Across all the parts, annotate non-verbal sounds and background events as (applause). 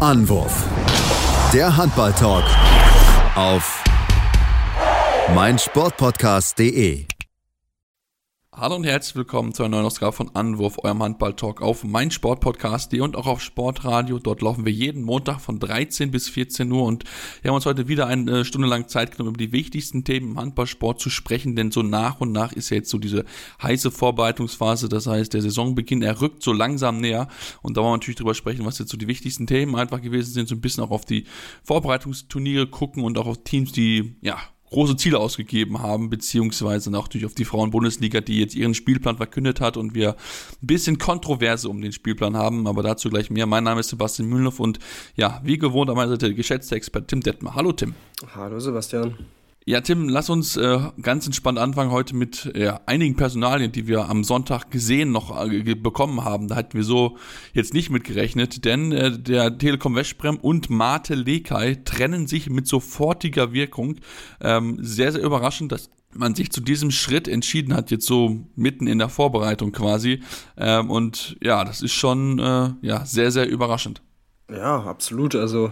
Anwurf. Der Handball-Talk auf meinsportpodcast.de. Hallo und herzlich willkommen zu einer neuen Ausgabe von Anwurf, eurem Handball-Talk auf meinsportpodcast.de und auch auf Sportradio. Dort laufen wir jeden Montag von 13 bis 14 Uhr. Und wir haben uns heute wieder eine Stunde lang Zeit genommen, über die wichtigsten Themen im Handballsport zu sprechen, denn so nach und nach ist ja jetzt so diese heiße Vorbereitungsphase, das heißt der Saisonbeginn, er rückt so langsam näher. Und da wollen wir natürlich drüber sprechen, was jetzt so die wichtigsten Themen einfach gewesen sind, so ein bisschen auch auf die Vorbereitungsturniere gucken und auch auf Teams, die, ja, große Ziele ausgegeben haben, beziehungsweise natürlich auf die Frauen-Bundesliga, die jetzt ihren Spielplan verkündet hat und wir ein bisschen Kontroverse um den Spielplan haben, aber dazu gleich mehr. Mein Name ist Sebastian Mühlenhoff und ja, wie gewohnt an meiner Seite der geschätzte Experte Tim Detmer. Hallo Tim. Hallo Sebastian. Ja, Tim, lass uns äh, ganz entspannt anfangen heute mit äh, einigen Personalien, die wir am Sonntag gesehen noch äh, bekommen haben. Da hatten wir so jetzt nicht mit gerechnet, denn äh, der Telekom Westbrem und Mate Lekai trennen sich mit sofortiger Wirkung. Ähm, sehr, sehr überraschend, dass man sich zu diesem Schritt entschieden hat, jetzt so mitten in der Vorbereitung quasi. Ähm, und ja, das ist schon äh, ja, sehr, sehr überraschend. Ja, absolut. Also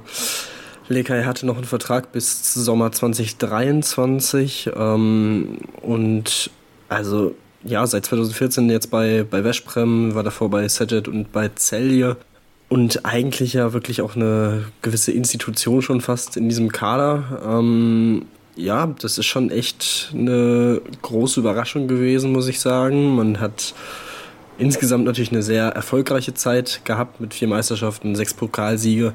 Lekai hatte noch einen Vertrag bis Sommer 2023 ähm, und also ja, seit 2014 jetzt bei, bei Veszprem, war davor bei Sejet und bei Celje und eigentlich ja wirklich auch eine gewisse Institution schon fast in diesem Kader. Ähm, ja, das ist schon echt eine große Überraschung gewesen, muss ich sagen. Man hat insgesamt natürlich eine sehr erfolgreiche Zeit gehabt mit vier Meisterschaften, sechs Pokalsiege,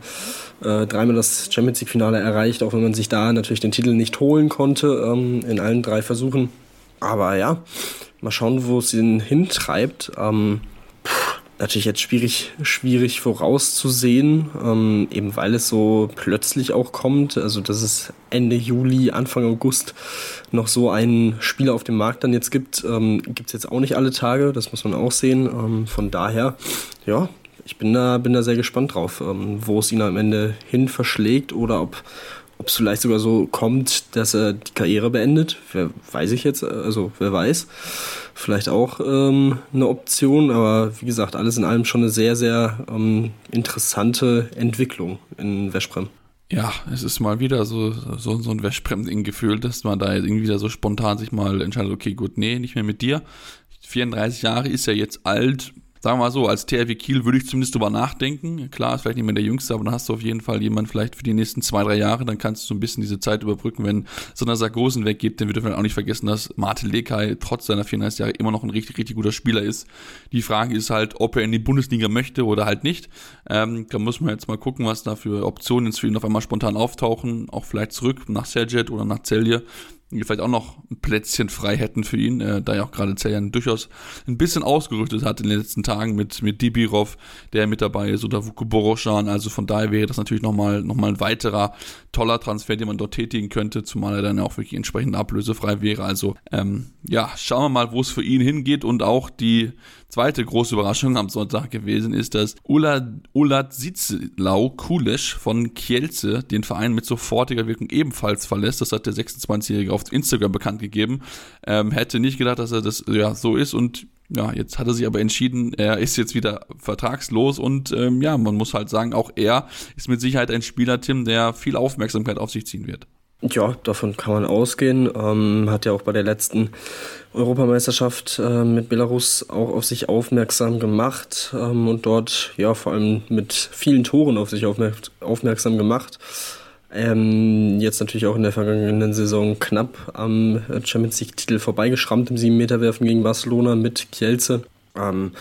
äh, dreimal das Champions League Finale erreicht, auch wenn man sich da natürlich den Titel nicht holen konnte ähm, in allen drei Versuchen. Aber ja, mal schauen, wo es ihn hintreibt. Ähm, natürlich jetzt schwierig, schwierig vorauszusehen, ähm, eben weil es so plötzlich auch kommt. Also, dass es Ende Juli, Anfang August noch so einen Spieler auf dem Markt dann jetzt gibt, ähm, gibt es jetzt auch nicht alle Tage, das muss man auch sehen. Ähm, von daher, ja, ich bin da, bin da sehr gespannt drauf, ähm, wo es ihn am Ende hin verschlägt oder ob ob es vielleicht sogar so kommt, dass er die Karriere beendet, wer weiß ich jetzt, also wer weiß. Vielleicht auch ähm, eine Option, aber wie gesagt, alles in allem schon eine sehr, sehr ähm, interessante Entwicklung in Veszprem. Ja, es ist mal wieder so, so, so ein Veszprem-Ding gefühlt, dass man da irgendwie wieder so spontan sich mal entscheidet, okay, gut, nee, nicht mehr mit dir. 34 Jahre ist ja jetzt alt, sagen wir mal so, als THW Kiel würde ich zumindest drüber nachdenken. Klar, ist vielleicht nicht mehr der Jüngste, aber dann hast du auf jeden Fall jemanden vielleicht für die nächsten zwei, drei Jahre, dann kannst du so ein bisschen diese Zeit überbrücken, wenn so einer Sargosen weggeht, dann wird man auch nicht vergessen, dass Martin Lekai trotz seiner 34 Jahre immer noch ein richtig, richtig guter Spieler ist. Die Frage ist halt, ob er in die Bundesliga möchte oder halt nicht. Ähm, da muss man jetzt mal gucken, was da für Optionen jetzt für ihn auf einmal spontan auftauchen, auch vielleicht zurück nach Serget oder nach Celje die vielleicht auch noch ein Plätzchen frei hätten für ihn, äh, da ja auch gerade Zeljan durchaus ein bisschen ausgerüstet hat in den letzten Tagen mit, mit Dibirov, der mit dabei ist, oder Vuko Boroshan. Also von daher wäre das natürlich nochmal noch mal ein weiterer toller Transfer, den man dort tätigen könnte, zumal er dann auch wirklich entsprechend ablösefrei wäre. Also ähm, ja, schauen wir mal, wo es für ihn hingeht und auch die zweite große Überraschung am Sonntag gewesen ist, dass Ulat Sitzlau Kulesch von Kielce den Verein mit sofortiger Wirkung ebenfalls verlässt. Das hat der 26-Jährige auf Instagram bekannt gegeben. Ähm, hätte nicht gedacht, dass er das ja so ist und ja, jetzt hat er sich aber entschieden, er ist jetzt wieder vertragslos und ähm, ja, man muss halt sagen, auch er ist mit Sicherheit ein Spieler, Tim, der viel Aufmerksamkeit auf sich ziehen wird. Ja, davon kann man ausgehen. Ähm, hat ja auch bei der letzten Europameisterschaft äh, mit Belarus auch auf sich aufmerksam gemacht ähm, und dort ja vor allem mit vielen Toren auf sich aufmerk aufmerksam gemacht. Ähm, jetzt natürlich auch in der vergangenen Saison knapp am Champions League-Titel vorbeigeschrammt im 7-Meter-Werfen gegen Barcelona mit Kielce. Ähm,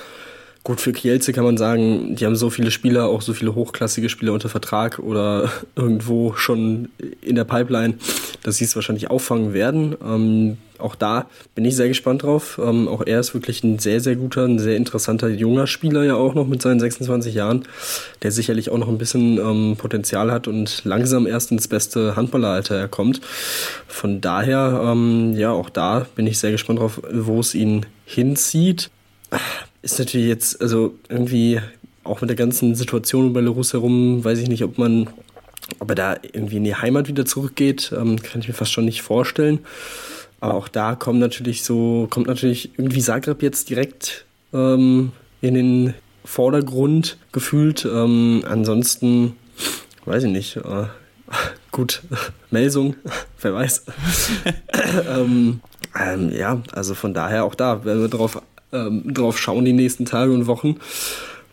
Gut, für Kielce kann man sagen, die haben so viele Spieler, auch so viele hochklassige Spieler unter Vertrag oder (laughs) irgendwo schon in der Pipeline, dass sie es wahrscheinlich auffangen werden. Ähm, auch da bin ich sehr gespannt drauf. Ähm, auch er ist wirklich ein sehr, sehr guter, ein sehr interessanter junger Spieler ja auch noch mit seinen 26 Jahren, der sicherlich auch noch ein bisschen ähm, Potenzial hat und langsam erst ins beste Handballeralter kommt. Von daher, ähm, ja, auch da bin ich sehr gespannt drauf, wo es ihn hinzieht ist natürlich jetzt, also irgendwie auch mit der ganzen Situation um Belarus herum, weiß ich nicht, ob man, ob er da irgendwie in die Heimat wieder zurückgeht, ähm, kann ich mir fast schon nicht vorstellen. Aber auch da kommt natürlich so, kommt natürlich irgendwie Zagreb jetzt direkt ähm, in den Vordergrund gefühlt. Ähm, ansonsten weiß ich nicht, äh, (laughs) gut, (laughs) Melsung, (laughs) wer weiß. ähm, ähm, ja, also von daher auch da, wenn wir drauf, ähm, drauf schauen die nächsten Tage und Wochen,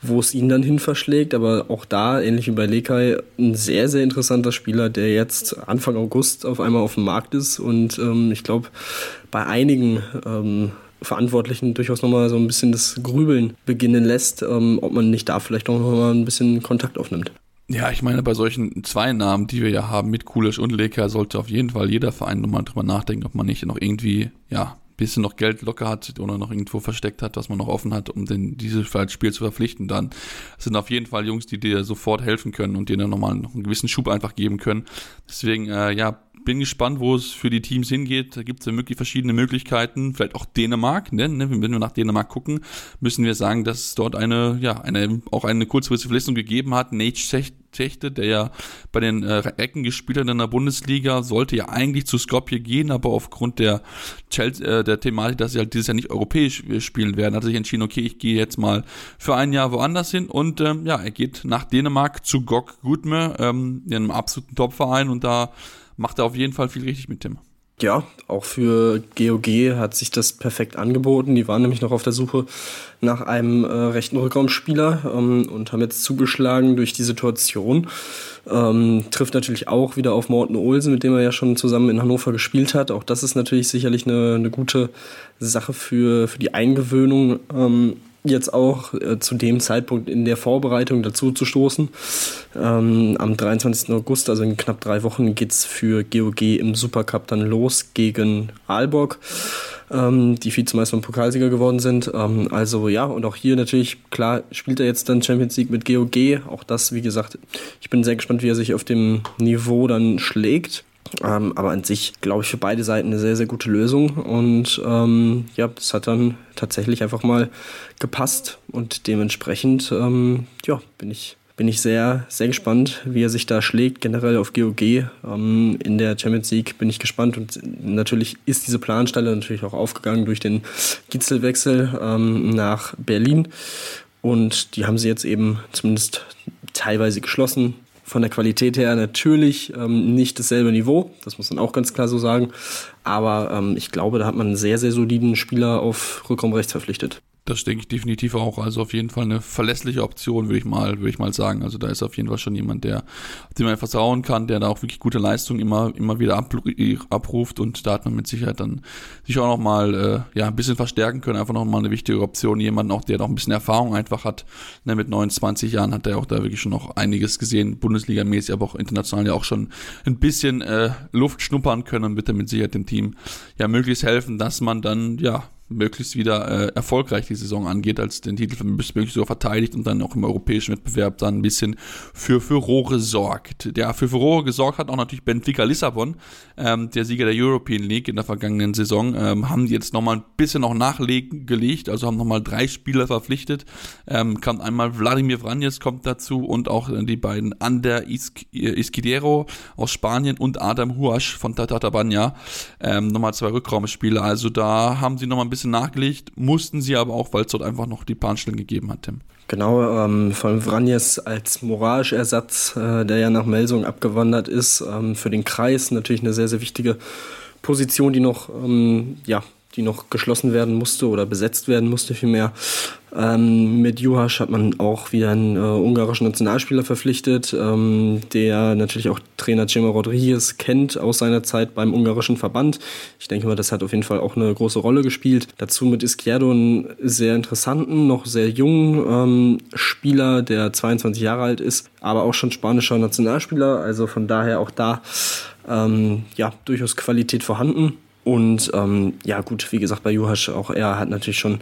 wo es ihn dann hin verschlägt. Aber auch da, ähnlich wie bei Lekai, ein sehr, sehr interessanter Spieler, der jetzt Anfang August auf einmal auf dem Markt ist. Und ähm, ich glaube, bei einigen ähm, Verantwortlichen durchaus nochmal so ein bisschen das Grübeln beginnen lässt, ähm, ob man nicht da vielleicht auch nochmal ein bisschen Kontakt aufnimmt. Ja, ich meine, bei solchen zwei Namen, die wir ja haben, mit Kulisch und Leka, sollte auf jeden Fall jeder Verein nochmal drüber nachdenken, ob man nicht noch irgendwie, ja, bisschen noch Geld locker hat oder noch irgendwo versteckt hat, was man noch offen hat, um den, dieses Spiel zu verpflichten, dann sind auf jeden Fall Jungs, die dir sofort helfen können und dir dann nochmal noch einen gewissen Schub einfach geben können. Deswegen, äh, ja, bin gespannt, wo es für die Teams hingeht. Da gibt es ja wirklich verschiedene Möglichkeiten. Vielleicht auch Dänemark. Ne? ne? Wenn wir nach Dänemark gucken, müssen wir sagen, dass es dort eine, ja, eine, auch eine kurzfristige Verletzung gegeben hat. Nate Techte, der ja bei den äh, Ecken gespielt hat in der Bundesliga, sollte ja eigentlich zu Skopje gehen, aber aufgrund der, Chelsea, äh, der Thematik, dass sie halt dieses Jahr nicht europäisch äh, spielen werden, hat er sich entschieden, okay, ich gehe jetzt mal für ein Jahr woanders hin und ähm, ja, er geht nach Dänemark zu GOG Gutme, ähm, in einem absoluten Topverein und da macht er auf jeden Fall viel richtig mit Tim. Ja, auch für GOG hat sich das perfekt angeboten. Die waren nämlich noch auf der Suche nach einem äh, rechten Rückraumspieler ähm, und haben jetzt zugeschlagen durch die Situation. Ähm, trifft natürlich auch wieder auf Morten Olsen, mit dem er ja schon zusammen in Hannover gespielt hat. Auch das ist natürlich sicherlich eine, eine gute Sache für, für die Eingewöhnung. Ähm, jetzt auch äh, zu dem Zeitpunkt in der Vorbereitung dazu zu stoßen. Ähm, am 23. August, also in knapp drei Wochen, geht es für GOG im Supercup dann los gegen Aalborg, ähm, die Vizemeister und Pokalsieger geworden sind. Ähm, also ja, und auch hier natürlich, klar, spielt er jetzt dann Champions League mit GOG. Auch das, wie gesagt, ich bin sehr gespannt, wie er sich auf dem Niveau dann schlägt. Ähm, aber an sich, glaube ich, für beide Seiten eine sehr, sehr gute Lösung. Und ähm, ja, das hat dann tatsächlich einfach mal gepasst. Und dementsprechend, ähm, ja, bin ich, bin ich sehr, sehr gespannt, wie er sich da schlägt, generell auf GOG. Ähm, in der Champions League bin ich gespannt. Und natürlich ist diese Planstelle natürlich auch aufgegangen durch den Gitzelwechsel ähm, nach Berlin. Und die haben sie jetzt eben zumindest teilweise geschlossen von der Qualität her natürlich ähm, nicht dasselbe Niveau, das muss man auch ganz klar so sagen. Aber ähm, ich glaube, da hat man einen sehr, sehr soliden Spieler auf Rückraum rechts verpflichtet. Das denke ich definitiv auch. Also auf jeden Fall eine verlässliche Option, würde ich mal, würde ich mal sagen. Also da ist auf jeden Fall schon jemand, der, dem man vertrauen kann, der da auch wirklich gute Leistungen immer, immer wieder abruft und da hat man mit Sicherheit dann sich auch noch mal, äh, ja, ein bisschen verstärken können. Einfach noch mal eine wichtige Option. Jemanden auch, der noch ein bisschen Erfahrung einfach hat. Ne, mit 29 Jahren hat er auch da wirklich schon noch einiges gesehen, Bundesliga-mäßig, aber auch international ja auch schon ein bisschen äh, Luft schnuppern können und wird er mit Sicherheit dem Team ja möglichst helfen, dass man dann, ja, möglichst wieder äh, erfolgreich die Saison angeht, als den Titel möglichst so verteidigt und dann auch im europäischen Wettbewerb dann ein bisschen für Furore sorgt. Der für Furore gesorgt hat auch natürlich Benfica Lissabon, ähm, der Sieger der European League in der vergangenen Saison, ähm, haben die jetzt nochmal ein bisschen noch nachgelegt, also haben nochmal drei Spieler verpflichtet. Ähm, kommt einmal Wladimir Vranjes kommt dazu und auch äh, die beiden Ander Isquidero aus Spanien und Adam Huasch von Tata Banya. Ähm, nochmal zwei Rückraumspieler. Also da haben sie nochmal ein bisschen bisschen nachgelegt, mussten sie aber auch, weil es dort einfach noch die Bahnstellen gegeben hat, Tim. Genau, ähm, von Vranjes als Morage-Ersatz, äh, der ja nach Melsung abgewandert ist, ähm, für den Kreis natürlich eine sehr, sehr wichtige Position, die noch ähm, ja, die noch geschlossen werden musste oder besetzt werden musste vielmehr. Ähm, mit Juhasch hat man auch wieder einen äh, ungarischen Nationalspieler verpflichtet, ähm, der natürlich auch Trainer Cema Rodriguez kennt aus seiner Zeit beim ungarischen Verband. Ich denke mal, das hat auf jeden Fall auch eine große Rolle gespielt. Dazu mit Izquierdo einen sehr interessanten, noch sehr jungen ähm, Spieler, der 22 Jahre alt ist, aber auch schon spanischer Nationalspieler. Also von daher auch da ähm, ja durchaus Qualität vorhanden. Und ähm, ja, gut, wie gesagt, bei Juhasch auch er hat natürlich schon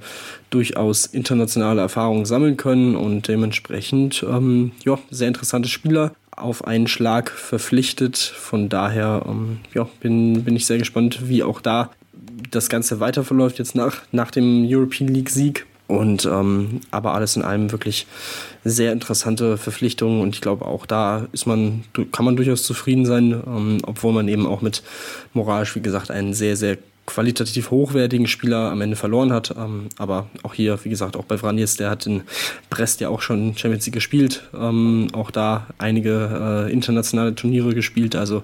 durchaus internationale Erfahrungen sammeln können und dementsprechend ähm, ja, sehr interessante Spieler auf einen Schlag verpflichtet. Von daher ähm, ja, bin, bin ich sehr gespannt, wie auch da das Ganze weiter verläuft jetzt nach, nach dem European League Sieg. Und ähm, aber alles in allem wirklich sehr interessante Verpflichtungen und ich glaube auch da ist man, kann man durchaus zufrieden sein, ähm, obwohl man eben auch mit moralisch, wie gesagt, einen sehr, sehr qualitativ hochwertigen Spieler am Ende verloren hat. Ähm, aber auch hier, wie gesagt, auch bei Vranjes, der hat in Brest ja auch schon Champions League gespielt. Ähm, auch da einige äh, internationale Turniere gespielt. Also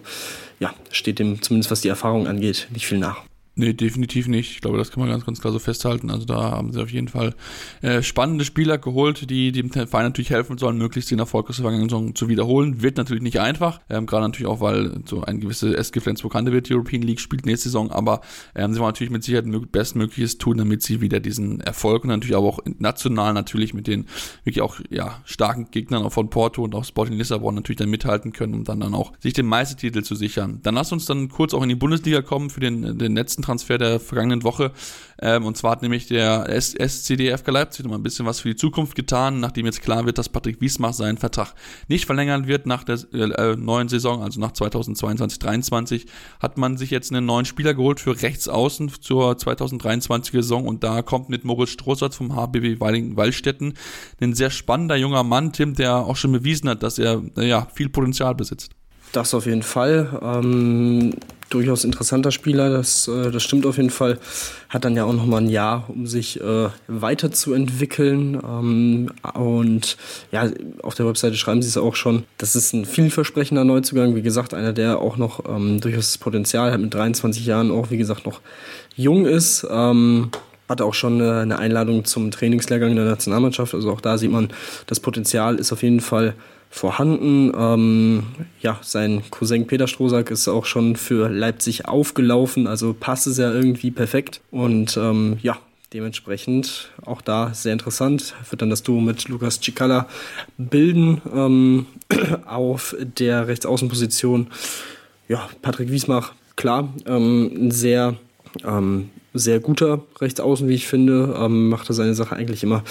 ja, steht dem zumindest was die Erfahrung angeht nicht viel nach. Nee, definitiv nicht. Ich glaube, das kann man ganz, ganz klar so festhalten. Also da haben sie auf jeden Fall äh, spannende Spieler geholt, die dem Verein natürlich helfen sollen, möglichst den Erfolg aus der vergangenen Saison zu wiederholen. Wird natürlich nicht einfach, ähm, gerade natürlich auch, weil so ein gewisses SG Flensburg wird, die European League spielt nächste Saison, aber ähm, sie wollen natürlich mit Sicherheit bestmögliches tun, damit sie wieder diesen Erfolg und natürlich auch national natürlich mit den wirklich auch ja, starken Gegnern auch von Porto und auch Sporting Lissabon natürlich dann mithalten können, um dann, dann auch sich den Meistertitel zu sichern. Dann lass uns dann kurz auch in die Bundesliga kommen für den, den letzten Transfer der vergangenen Woche. Ähm, und zwar hat nämlich der SCDFK Leipzig noch ein bisschen was für die Zukunft getan, nachdem jetzt klar wird, dass Patrick Wiesmach seinen Vertrag nicht verlängern wird nach der äh, neuen Saison, also nach 2022-23, hat man sich jetzt einen neuen Spieler geholt für Rechtsaußen zur 2023 Saison und da kommt mit Moritz Strohsatz vom HBW Wallstetten ein sehr spannender junger Mann, Tim, der auch schon bewiesen hat, dass er ja, viel Potenzial besitzt. Das auf jeden Fall. Ähm, durchaus interessanter Spieler, das, äh, das stimmt auf jeden Fall. Hat dann ja auch nochmal ein Jahr, um sich äh, weiterzuentwickeln. Ähm, und ja, auf der Webseite schreiben sie es auch schon. Das ist ein vielversprechender Neuzugang. Wie gesagt, einer, der auch noch ähm, durchaus das Potenzial hat, mit 23 Jahren auch, wie gesagt, noch jung ist. Ähm, hatte auch schon eine Einladung zum Trainingslehrgang der Nationalmannschaft. Also auch da sieht man, das Potenzial ist auf jeden Fall vorhanden. Ähm, ja, sein Cousin Peter Strohsack ist auch schon für Leipzig aufgelaufen, also passt es ja irgendwie perfekt. Und ähm, ja, dementsprechend auch da sehr interessant. Wird dann das Duo mit Lukas Cicala bilden ähm, (clears throat) auf der Rechtsaußenposition. Ja, Patrick Wiesmach, klar, ähm, ein sehr ähm, sehr guter Rechtsaußen, wie ich finde. Ähm, macht er seine Sache eigentlich immer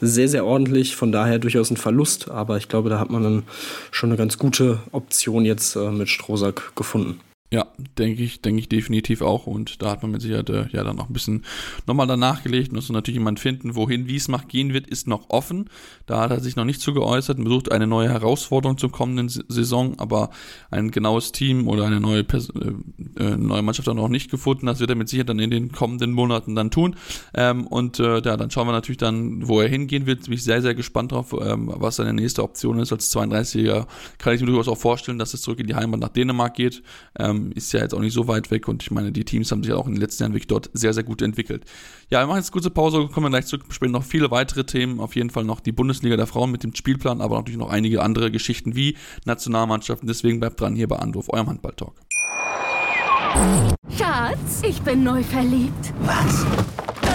sehr, sehr ordentlich. Von daher durchaus ein Verlust. Aber ich glaube, da hat man dann schon eine ganz gute Option jetzt äh, mit Strohsack gefunden. Ja, denke ich, denke ich definitiv auch. Und da hat man mit Sicherheit äh, ja dann noch ein bisschen nochmal danach gelegt. Muss natürlich jemand finden, wohin Wiesmach gehen wird, ist noch offen. Da hat er sich noch nicht zu geäußert. Man sucht eine neue Herausforderung zur kommenden Saison, aber ein genaues Team oder eine neue, Pers äh, äh, neue Mannschaft hat er noch nicht gefunden. Das wird er mit Sicherheit dann in den kommenden Monaten dann tun. Ähm, und äh, ja, dann schauen wir natürlich dann, wo er hingehen wird. Bin ich sehr, sehr gespannt drauf, ähm, was seine nächste Option ist. Als 32er kann ich mir durchaus auch vorstellen, dass es zurück in die Heimat nach Dänemark geht. Ähm, ähm, ist ja jetzt auch nicht so weit weg und ich meine, die Teams haben sich auch in den letzten Jahren wirklich dort sehr, sehr gut entwickelt. Ja, wir machen jetzt eine kurze Pause, kommen wir gleich zurück, besprechen noch viele weitere Themen, auf jeden Fall noch die Bundesliga der Frauen mit dem Spielplan, aber natürlich noch einige andere Geschichten wie Nationalmannschaften, deswegen bleibt dran hier bei Anruf, eurem Handball-Talk. Schatz, ich bin neu verliebt. Was?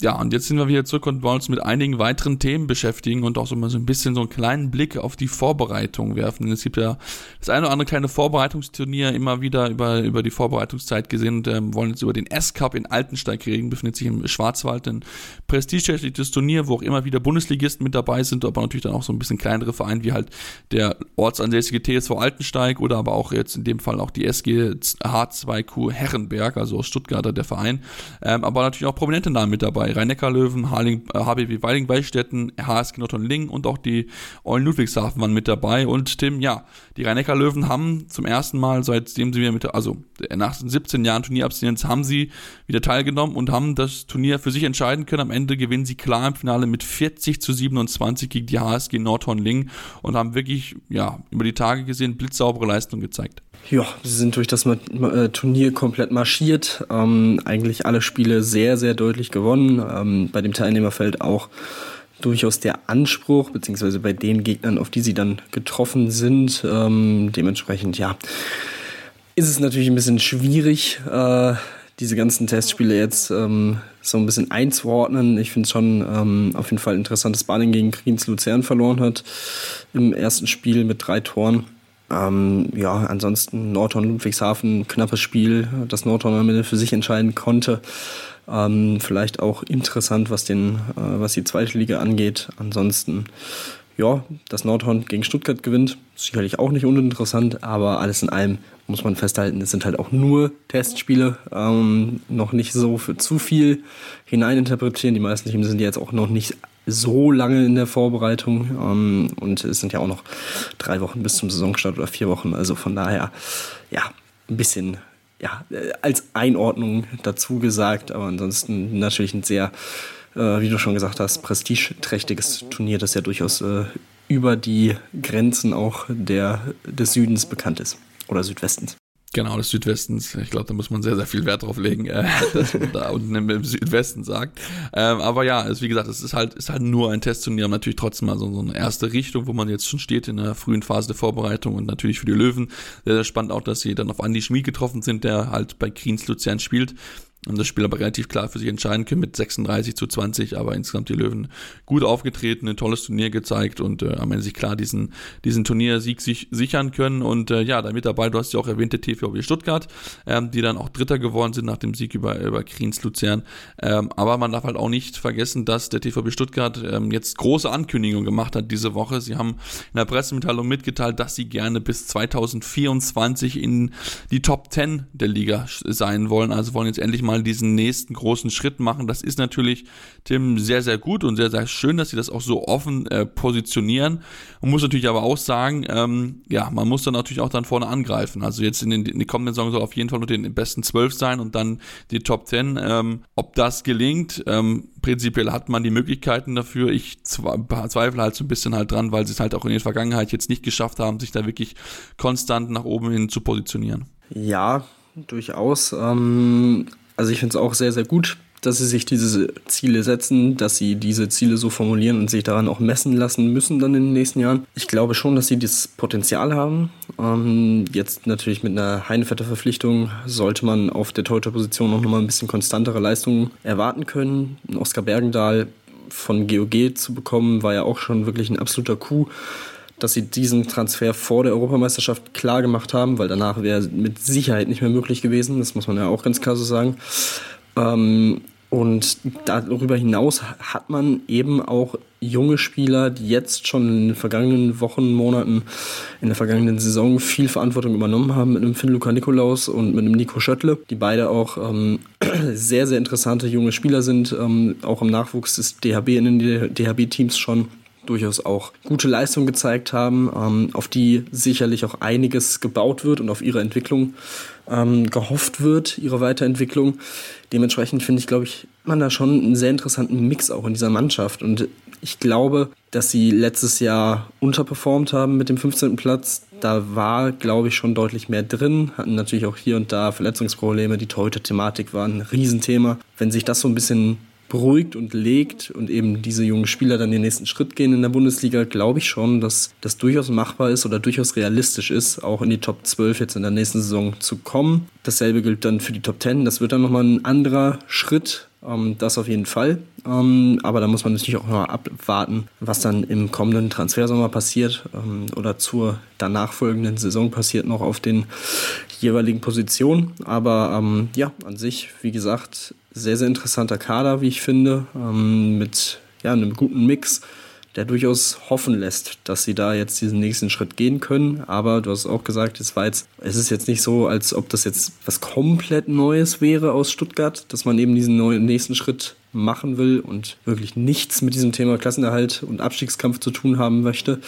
Ja, und jetzt sind wir wieder zurück und wollen uns mit einigen weiteren Themen beschäftigen und auch so mal so ein bisschen so einen kleinen Blick auf die Vorbereitung werfen. Denn es gibt ja das eine oder andere kleine Vorbereitungsturnier immer wieder über, über die Vorbereitungszeit gesehen und ähm, wollen jetzt über den S-Cup in Altensteig reden, befindet sich im Schwarzwald, ein prestigeträchtiges Turnier, wo auch immer wieder Bundesligisten mit dabei sind, aber natürlich dann auch so ein bisschen kleinere Vereine wie halt der ortsansässige TSV Altensteig oder aber auch jetzt in dem Fall auch die SG H2Q Herrenberg, also aus Stuttgarter der Verein, ähm, aber natürlich auch prominente Namen mit dabei Rhein-Neckar-Löwen, HBW äh, Weiling-Weichstätten, HSG Nordhorn-Lingen und auch die Eulen Ludwigshafen waren mit dabei. Und Tim, ja, die Rhein-Neckar-Löwen haben zum ersten Mal, seitdem sie wieder mit, also nach 17 Jahren Turnierabstinenz, haben sie wieder teilgenommen und haben das Turnier für sich entscheiden können. Am Ende gewinnen sie klar im Finale mit 40 zu 27 gegen die HSG Nordhorn-Lingen und haben wirklich, ja, über die Tage gesehen blitzsaubere Leistung gezeigt. Ja, sie sind durch das äh, Turnier komplett marschiert. Ähm, eigentlich alle Spiele sehr, sehr deutlich gewonnen. Ähm, bei dem Teilnehmerfeld auch durchaus der Anspruch, beziehungsweise bei den Gegnern, auf die sie dann getroffen sind. Ähm, dementsprechend, ja, ist es natürlich ein bisschen schwierig, äh, diese ganzen Testspiele jetzt ähm, so ein bisschen einzuordnen. Ich finde es schon ähm, auf jeden Fall interessant, dass Baling gegen Kriens Luzern verloren hat im ersten Spiel mit drei Toren. Ähm, ja, ansonsten Nordhorn Ludwigshafen, knappes Spiel, das Nordhorn am Ende für sich entscheiden konnte. Ähm, vielleicht auch interessant, was, den, äh, was die zweite Liga angeht. Ansonsten, ja, das Nordhorn gegen Stuttgart gewinnt, sicherlich auch nicht uninteressant, aber alles in allem muss man festhalten, es sind halt auch nur Testspiele, ähm, noch nicht so für zu viel hineininterpretieren. Die meisten Teams sind jetzt auch noch nicht so lange in der Vorbereitung ähm, und es sind ja auch noch drei Wochen bis zum Saisonstart oder vier Wochen. Also von daher, ja, ein bisschen ja, äh, als Einordnung dazu gesagt, aber ansonsten natürlich ein sehr, äh, wie du schon gesagt hast, prestigeträchtiges Turnier, das ja durchaus äh, über die Grenzen auch der, des Südens bekannt ist oder Südwestens. Genau, des Südwestens. Ich glaube, da muss man sehr, sehr viel Wert drauf legen, äh, (laughs) dass man da unten im, Südwesten sagt. Ähm, aber ja, es, wie gesagt, es ist halt, ist halt nur ein Testturnier, natürlich trotzdem mal so, so eine erste Richtung, wo man jetzt schon steht in der frühen Phase der Vorbereitung und natürlich für die Löwen. Sehr, sehr spannend auch, dass sie dann auf Andi Schmid getroffen sind, der halt bei Kriens Luzern spielt und das Spiel aber relativ klar für sich entscheiden können mit 36 zu 20, aber insgesamt die Löwen gut aufgetreten, ein tolles Turnier gezeigt und äh, am Ende sich klar diesen, diesen Turniersieg sich sichern können. Und äh, ja, damit dabei, du hast ja auch erwähnt, der TVB Stuttgart, ähm, die dann auch Dritter geworden sind nach dem Sieg über, über Kriens Luzern, ähm, aber man darf halt auch nicht vergessen, dass der TVB Stuttgart ähm, jetzt große Ankündigungen gemacht hat diese Woche, sie haben in der Pressemitteilung mitgeteilt, dass sie gerne bis 2024 in die Top 10 der Liga sein wollen, also wollen jetzt endlich mal mal diesen nächsten großen Schritt machen. Das ist natürlich, Tim, sehr, sehr gut und sehr, sehr schön, dass sie das auch so offen äh, positionieren. Man muss natürlich aber auch sagen, ähm, ja, man muss dann natürlich auch dann vorne angreifen. Also jetzt in den, in den kommenden Saison soll auf jeden Fall nur den besten zwölf sein und dann die Top Ten. Ähm, ob das gelingt, ähm, prinzipiell hat man die Möglichkeiten dafür. Ich zweifle halt so ein bisschen halt dran, weil sie es halt auch in der Vergangenheit jetzt nicht geschafft haben, sich da wirklich konstant nach oben hin zu positionieren. Ja, durchaus. Ähm, also ich finde es auch sehr, sehr gut, dass sie sich diese Ziele setzen, dass sie diese Ziele so formulieren und sich daran auch messen lassen müssen dann in den nächsten Jahren. Ich glaube schon, dass sie das Potenzial haben. Ähm, jetzt natürlich mit einer Heinevetter Verpflichtung sollte man auf der Torhüter-Position noch mal ein bisschen konstantere Leistungen erwarten können. Oskar Bergendahl von GOG zu bekommen, war ja auch schon wirklich ein absoluter Coup dass sie diesen Transfer vor der Europameisterschaft klar gemacht haben, weil danach wäre mit Sicherheit nicht mehr möglich gewesen. Das muss man ja auch ganz klar so sagen. Ähm, und darüber hinaus hat man eben auch junge Spieler, die jetzt schon in den vergangenen Wochen, Monaten, in der vergangenen Saison viel Verantwortung übernommen haben mit einem Finn Luca Nikolaus und mit einem Nico Schöttle, die beide auch ähm, (clears throat) sehr, sehr interessante junge Spieler sind, ähm, auch im Nachwuchs des DHB in den DHB-Teams schon durchaus auch gute Leistung gezeigt haben, ähm, auf die sicherlich auch einiges gebaut wird und auf ihre Entwicklung ähm, gehofft wird, ihre Weiterentwicklung. Dementsprechend finde ich, glaube ich, man da schon einen sehr interessanten Mix auch in dieser Mannschaft. Und ich glaube, dass sie letztes Jahr unterperformt haben mit dem 15. Platz. Da war, glaube ich, schon deutlich mehr drin. Hatten natürlich auch hier und da Verletzungsprobleme. Die Torhüter-Thematik war ein Riesenthema. Wenn sich das so ein bisschen beruhigt und legt und eben diese jungen Spieler dann den nächsten Schritt gehen in der Bundesliga, glaube ich schon, dass das durchaus machbar ist oder durchaus realistisch ist, auch in die Top 12 jetzt in der nächsten Saison zu kommen. Dasselbe gilt dann für die Top 10. Das wird dann nochmal ein anderer Schritt, ähm, das auf jeden Fall. Ähm, aber da muss man natürlich auch mal abwarten, was dann im kommenden Transfersommer passiert ähm, oder zur danach folgenden Saison passiert noch auf den jeweiligen Positionen. Aber ja, an sich, wie gesagt, sehr, sehr interessanter Kader, wie ich finde, ähm, mit ja, einem guten Mix, der durchaus hoffen lässt, dass sie da jetzt diesen nächsten Schritt gehen können. Aber du hast auch gesagt, es war jetzt, es ist jetzt nicht so, als ob das jetzt was komplett Neues wäre aus Stuttgart, dass man eben diesen neuen, nächsten Schritt machen will und wirklich nichts mit diesem Thema Klassenerhalt und Abstiegskampf zu tun haben möchte.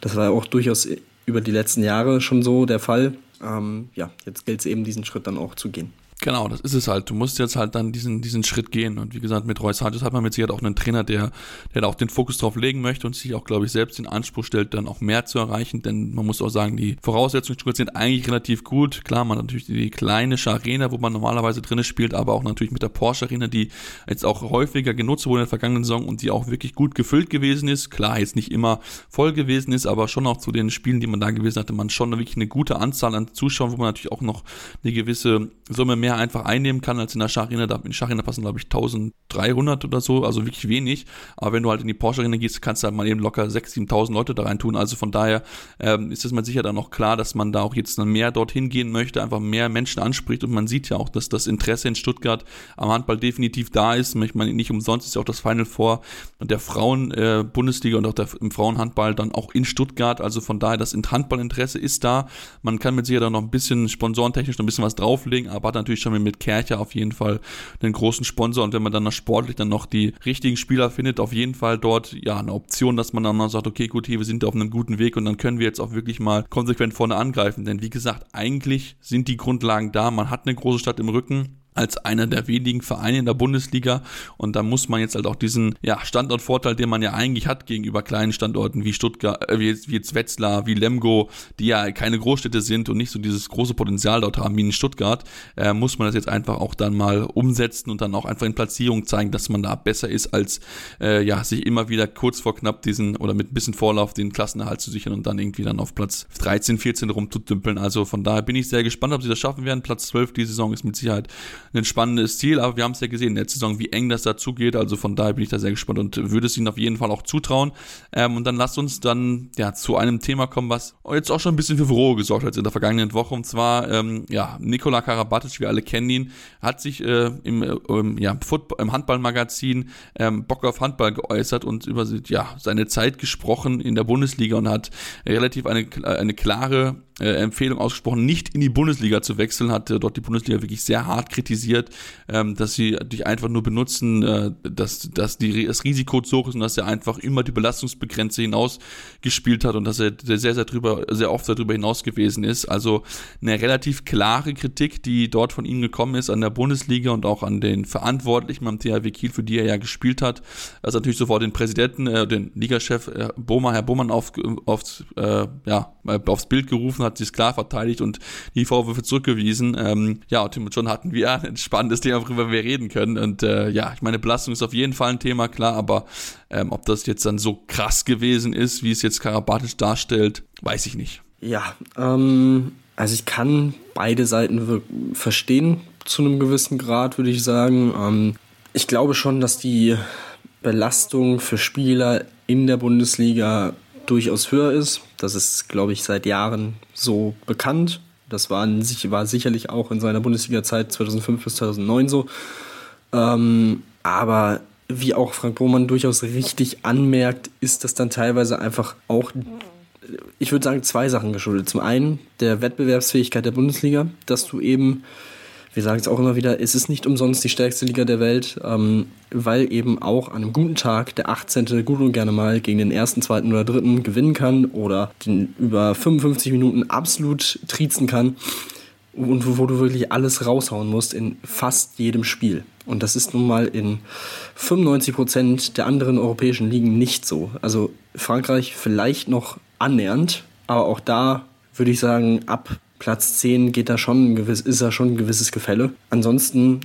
Das war ja auch durchaus über die letzten Jahre schon so der Fall. Ähm, ja, jetzt gilt es eben, diesen Schritt dann auch zu gehen. Genau, das ist es halt. Du musst jetzt halt dann diesen, diesen Schritt gehen. Und wie gesagt, mit Roy Sanchez hat man mit Sicherheit auch einen Trainer, der, der da auch den Fokus drauf legen möchte und sich auch, glaube ich, selbst den Anspruch stellt, dann auch mehr zu erreichen. Denn man muss auch sagen, die Voraussetzungen sind eigentlich relativ gut. Klar, man hat natürlich die kleine Arena, wo man normalerweise drinne spielt, aber auch natürlich mit der Porsche Arena, die jetzt auch häufiger genutzt wurde in der vergangenen Saison und die auch wirklich gut gefüllt gewesen ist. Klar, jetzt nicht immer voll gewesen ist, aber schon auch zu den Spielen, die man da gewesen hatte, man schon wirklich eine gute Anzahl an Zuschauern, wo man natürlich auch noch eine gewisse Summe mehr einfach einnehmen kann als in der Schachina. Da, in der Schachina passen, glaube ich, 1300 oder so, also wirklich wenig. Aber wenn du halt in die Porsche Arena gehst, kannst du halt mal eben locker 6.000, 7.000 Leute da rein tun. Also von daher ähm, ist es mal sicher dann noch klar, dass man da auch jetzt mehr dorthin gehen möchte, einfach mehr Menschen anspricht. Und man sieht ja auch, dass das Interesse in Stuttgart am Handball definitiv da ist. Ich meine, nicht umsonst ist ja auch das Final Four der Frauen-Bundesliga äh, und auch der, im Frauenhandball dann auch in Stuttgart. Also von daher, das Handballinteresse ist da. Man kann mit Sicherheit auch noch ein bisschen sponsorentechnisch noch ein bisschen was drauflegen, aber hat natürlich schon mit Kercher auf jeden Fall einen großen Sponsor und wenn man dann noch sportlich dann noch die richtigen Spieler findet, auf jeden Fall dort ja eine Option, dass man dann noch sagt, okay, gut, hier, wir sind auf einem guten Weg und dann können wir jetzt auch wirklich mal konsequent vorne angreifen. Denn wie gesagt, eigentlich sind die Grundlagen da. Man hat eine große Stadt im Rücken als einer der wenigen Vereine in der Bundesliga. Und da muss man jetzt halt auch diesen ja, Standortvorteil, den man ja eigentlich hat gegenüber kleinen Standorten wie Stuttgart, äh, wie, jetzt, wie jetzt Wetzlar, wie Lemgo, die ja keine Großstädte sind und nicht so dieses große Potenzial dort haben wie in Stuttgart, äh, muss man das jetzt einfach auch dann mal umsetzen und dann auch einfach in Platzierung zeigen, dass man da besser ist, als äh, ja, sich immer wieder kurz vor knapp diesen oder mit ein bisschen Vorlauf den Klassenerhalt zu sichern und dann irgendwie dann auf Platz 13, 14 rumzudümpeln. Also von daher bin ich sehr gespannt, ob sie das schaffen werden. Platz 12 die Saison ist mit Sicherheit ein spannendes Ziel, aber wir haben es ja gesehen in der Saison, wie eng das dazu geht. Also von daher bin ich da sehr gespannt und würde es ihnen auf jeden Fall auch zutrauen. Ähm, und dann lasst uns dann ja zu einem Thema kommen, was jetzt auch schon ein bisschen für Furore gesorgt hat in der vergangenen Woche. Und zwar, ähm, ja, Nikola Karabatic, wir alle kennen ihn, hat sich äh, im, äh, ja, Football, im Handballmagazin ähm, Bock auf Handball geäußert und über ja, seine Zeit gesprochen in der Bundesliga und hat relativ eine, eine klare äh, Empfehlung ausgesprochen, nicht in die Bundesliga zu wechseln, hat äh, dort die Bundesliga wirklich sehr hart kritisiert, ähm, dass sie dich einfach nur benutzen, äh, dass, dass die, das Risiko zu hoch ist und dass er einfach immer die Belastungsbegrenze hinaus gespielt hat und dass er sehr, sehr drüber, sehr oft darüber hinaus gewesen ist. Also eine relativ klare Kritik, die dort von ihm gekommen ist an der Bundesliga und auch an den Verantwortlichen beim THW Kiel, für die er ja gespielt hat. Das natürlich sofort den Präsidenten, äh, den Ligachef äh, Boma, Herr Bohmann auf, auf, äh, ja, aufs Bild gerufen hat sich klar verteidigt und die Vorwürfe zurückgewiesen. Ähm, ja, und Tim und John hatten wir ein spannendes Thema, worüber wir reden können. Und äh, ja, ich meine, Belastung ist auf jeden Fall ein Thema, klar, aber ähm, ob das jetzt dann so krass gewesen ist, wie es jetzt Karabatisch darstellt, weiß ich nicht. Ja, ähm, also ich kann beide Seiten verstehen zu einem gewissen Grad, würde ich sagen. Ähm, ich glaube schon, dass die Belastung für Spieler in der Bundesliga durchaus höher ist. Das ist, glaube ich, seit Jahren so bekannt. Das war, war sicherlich auch in seiner Bundesliga-Zeit 2005 bis 2009 so. Ähm, aber wie auch Frank Bohmann durchaus richtig anmerkt, ist das dann teilweise einfach auch, ich würde sagen, zwei Sachen geschuldet. Zum einen der Wettbewerbsfähigkeit der Bundesliga, dass du eben wir sagen es auch immer wieder, es ist nicht umsonst die stärkste Liga der Welt, ähm, weil eben auch an einem guten Tag der 18. gut und gerne mal gegen den ersten, zweiten oder dritten gewinnen kann oder den über 55 Minuten absolut triezen kann und wo du wirklich alles raushauen musst in fast jedem Spiel. Und das ist nun mal in 95 Prozent der anderen europäischen Ligen nicht so. Also Frankreich vielleicht noch annähernd, aber auch da würde ich sagen, ab Platz 10 geht da schon gewiss, ist da schon ein gewisses Gefälle. Ansonsten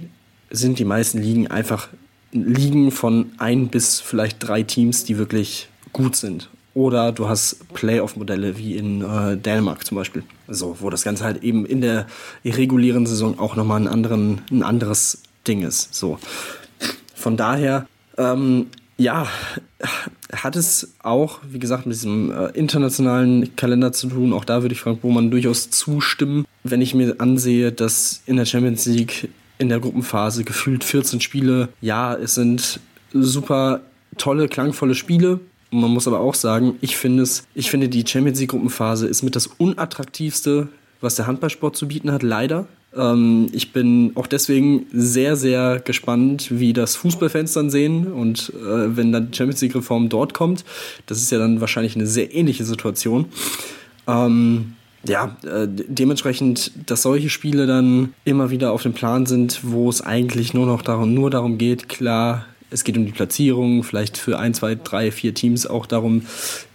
sind die meisten Ligen einfach Ligen von ein bis vielleicht drei Teams, die wirklich gut sind. Oder du hast Playoff-Modelle wie in äh, Dänemark zum Beispiel. So, wo das Ganze halt eben in der irregulären Saison auch nochmal ein, anderen, ein anderes Ding ist. So. Von daher ähm, ja, hat es auch, wie gesagt, mit diesem äh, internationalen Kalender zu tun. Auch da würde ich Frank Bohmann durchaus zustimmen. Wenn ich mir ansehe, dass in der Champions League in der Gruppenphase gefühlt 14 Spiele, ja, es sind super tolle, klangvolle Spiele. Man muss aber auch sagen, ich finde es, ich finde die Champions League Gruppenphase ist mit das unattraktivste, was der Handballsport zu bieten hat, leider. Ähm, ich bin auch deswegen sehr, sehr gespannt, wie das Fußballfans dann sehen und äh, wenn dann die Champions League-Reform dort kommt. Das ist ja dann wahrscheinlich eine sehr ähnliche Situation. Ähm, ja, äh, dementsprechend, dass solche Spiele dann immer wieder auf dem Plan sind, wo es eigentlich nur noch darum, nur darum geht, klar, es geht um die Platzierung, vielleicht für ein, zwei, drei, vier Teams auch darum,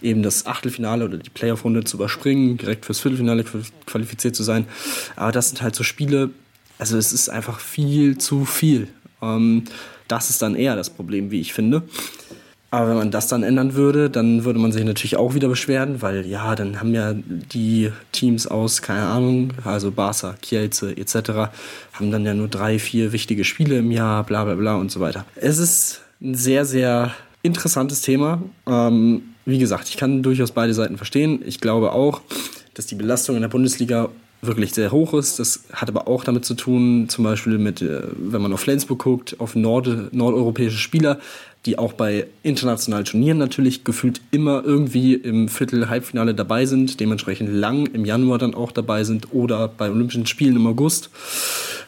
eben das Achtelfinale oder die Playoff-Runde zu überspringen, direkt fürs Viertelfinale qualifiziert zu sein. Aber das sind halt so Spiele, also es ist einfach viel zu viel. Ähm, das ist dann eher das Problem, wie ich finde. Aber wenn man das dann ändern würde, dann würde man sich natürlich auch wieder beschweren, weil ja, dann haben ja die Teams aus, keine Ahnung, also Barca, Kielce etc., haben dann ja nur drei, vier wichtige Spiele im Jahr, bla bla bla und so weiter. Es ist ein sehr, sehr interessantes Thema. Ähm, wie gesagt, ich kann durchaus beide Seiten verstehen. Ich glaube auch, dass die Belastung in der Bundesliga wirklich sehr hoch ist. Das hat aber auch damit zu tun, zum Beispiel mit, äh, wenn man auf Flensburg guckt, auf Nord nordeuropäische Spieler, die auch bei internationalen Turnieren natürlich gefühlt immer irgendwie im Viertel, Halbfinale dabei sind, dementsprechend lang im Januar dann auch dabei sind oder bei Olympischen Spielen im August.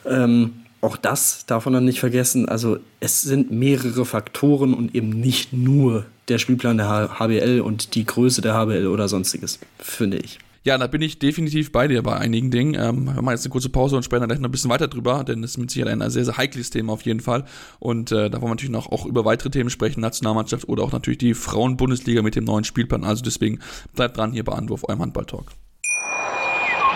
Ähm, auch das darf man dann nicht vergessen. Also es sind mehrere Faktoren und eben nicht nur der Spielplan der HBL und die Größe der HBL oder sonstiges, finde ich. Ja, da bin ich definitiv bei dir bei einigen Dingen. Ähm, wir machen jetzt eine kurze Pause und sprechen dann gleich noch ein bisschen weiter drüber, denn das ist mit Sicherheit ein sehr, sehr heikles Thema auf jeden Fall. Und äh, da wollen wir natürlich noch auch über weitere Themen sprechen, Nationalmannschaft oder auch natürlich die Frauen-Bundesliga mit dem neuen Spielplan. Also deswegen bleibt dran hier bei Anwurf, eurem Handball-Talk.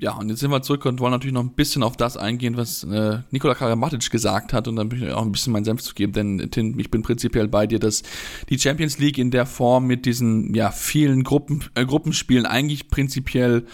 Ja, und jetzt sind wir zurück und wollen natürlich noch ein bisschen auf das eingehen, was äh, Nikola Karabatic gesagt hat. Und dann möchte ich auch ein bisschen meinen Senf zu geben, denn Tim, ich bin prinzipiell bei dir, dass die Champions League in der Form mit diesen ja vielen Gruppen äh, Gruppenspielen eigentlich prinzipiell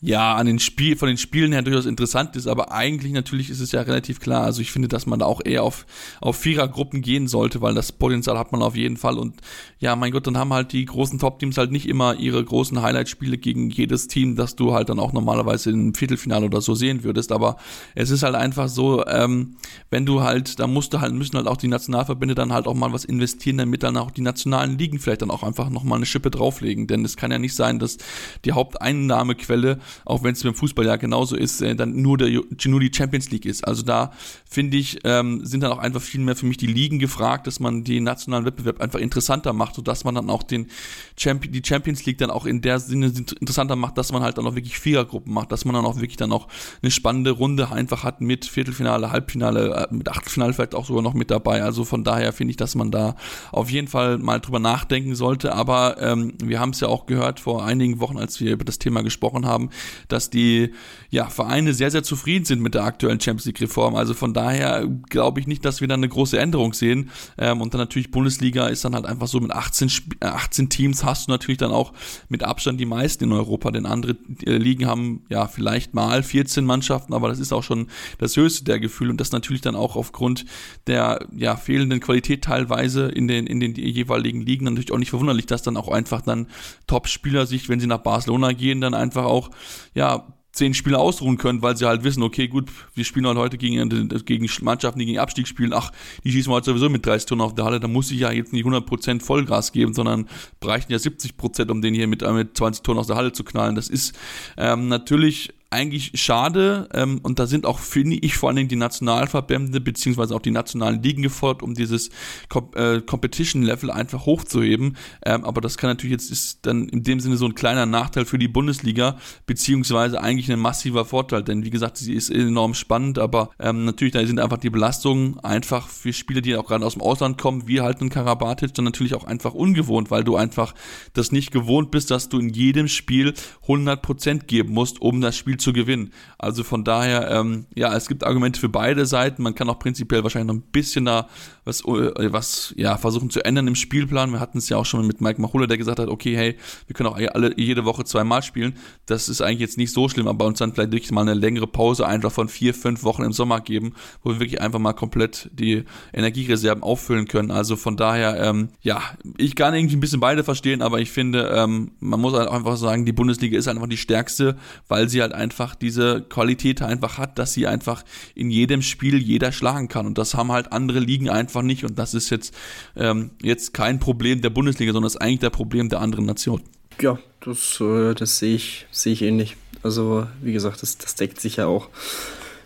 ja an den Spiel von den Spielen her durchaus interessant ist, aber eigentlich natürlich ist es ja relativ klar. Also ich finde, dass man da auch eher auf auf Vierergruppen gehen sollte, weil das Potenzial hat man auf jeden Fall und ja, mein Gott, dann haben halt die großen Top-Teams halt nicht immer ihre großen Highlight-Spiele gegen jedes Team, das du halt dann auch normalerweise im Viertelfinale oder so sehen würdest. Aber es ist halt einfach so, ähm, wenn du halt, da musst du halt, müssen halt auch die Nationalverbände dann halt auch mal was investieren, damit dann auch die nationalen Ligen vielleicht dann auch einfach nochmal eine Schippe drauflegen. Denn es kann ja nicht sein, dass die Haupteinnahmequelle auch wenn es beim Fußball ja genauso ist, äh, dann nur, der, nur die Champions League ist. Also da finde ich, ähm, sind dann auch einfach viel mehr für mich die Ligen gefragt, dass man den nationalen Wettbewerb einfach interessanter macht, sodass man dann auch den Champion, die Champions League dann auch in der Sinne interessanter macht, dass man halt dann auch wirklich Vierergruppen macht, dass man dann auch wirklich dann auch eine spannende Runde einfach hat mit Viertelfinale, Halbfinale, äh, mit Achtelfinale vielleicht auch sogar noch mit dabei. Also von daher finde ich, dass man da auf jeden Fall mal drüber nachdenken sollte. Aber ähm, wir haben es ja auch gehört vor einigen Wochen, als wir über das Thema gesprochen haben, dass die ja, Vereine sehr, sehr zufrieden sind mit der aktuellen Champions League-Reform. Also von daher glaube ich nicht, dass wir da eine große Änderung sehen. Ähm, und dann natürlich Bundesliga ist dann halt einfach so mit 18, 18 äh, Teams hast du natürlich dann auch mit Abstand die meisten in Europa, denn andere äh, Ligen haben ja vielleicht mal 14 Mannschaften, aber das ist auch schon das höchste der Gefühle und das natürlich dann auch aufgrund der ja fehlenden Qualität teilweise in den in den jeweiligen Ligen natürlich auch nicht verwunderlich, dass dann auch einfach dann Top-Spieler sich, wenn sie nach Barcelona gehen, dann einfach auch ja, zehn Spiele ausruhen können, weil sie halt wissen, okay, gut, wir spielen halt heute gegen, gegen Mannschaften, die gegen Abstieg spielen, ach, die schießen wir halt sowieso mit 30 Tonnen auf der Halle, da muss ich ja jetzt nicht 100% Vollgas geben, sondern bräuchten ja 70%, um den hier mit, mit 20 Tonnen aus der Halle zu knallen. Das ist ähm, natürlich eigentlich schade ähm, und da sind auch, finde ich, vor allen Dingen die Nationalverbände beziehungsweise auch die nationalen Ligen gefordert, um dieses Com äh, Competition-Level einfach hochzuheben. Ähm, aber das kann natürlich jetzt ist dann in dem Sinne so ein kleiner Nachteil für die Bundesliga beziehungsweise eigentlich ein massiver Vorteil, denn wie gesagt, sie ist enorm spannend, aber ähm, natürlich da sind einfach die Belastungen einfach für Spieler, die auch gerade aus dem Ausland kommen, wie halt ein Karabatic, dann natürlich auch einfach ungewohnt, weil du einfach das nicht gewohnt bist, dass du in jedem Spiel 100% geben musst, um das Spiel zu gewinnen. Also von daher, ähm, ja, es gibt Argumente für beide Seiten. Man kann auch prinzipiell wahrscheinlich noch ein bisschen da was, äh, was ja, versuchen zu ändern im Spielplan. Wir hatten es ja auch schon mit Mike Machula, der gesagt hat, okay, hey, wir können auch alle jede Woche zweimal spielen. Das ist eigentlich jetzt nicht so schlimm, aber uns dann vielleicht wirklich mal eine längere Pause einfach von vier, fünf Wochen im Sommer geben, wo wir wirklich einfach mal komplett die Energiereserven auffüllen können. Also von daher, ähm, ja, ich kann irgendwie ein bisschen beide verstehen, aber ich finde, ähm, man muss halt einfach sagen, die Bundesliga ist einfach die stärkste, weil sie halt einfach diese Qualität einfach hat, dass sie einfach in jedem Spiel jeder schlagen kann. Und das haben halt andere Ligen einfach einfach nicht und das ist jetzt, ähm, jetzt kein Problem der Bundesliga, sondern das ist eigentlich der Problem der anderen Nationen. Ja, das, äh, das sehe ich, sehe ich ähnlich. Also, wie gesagt, das, das deckt sich ja auch.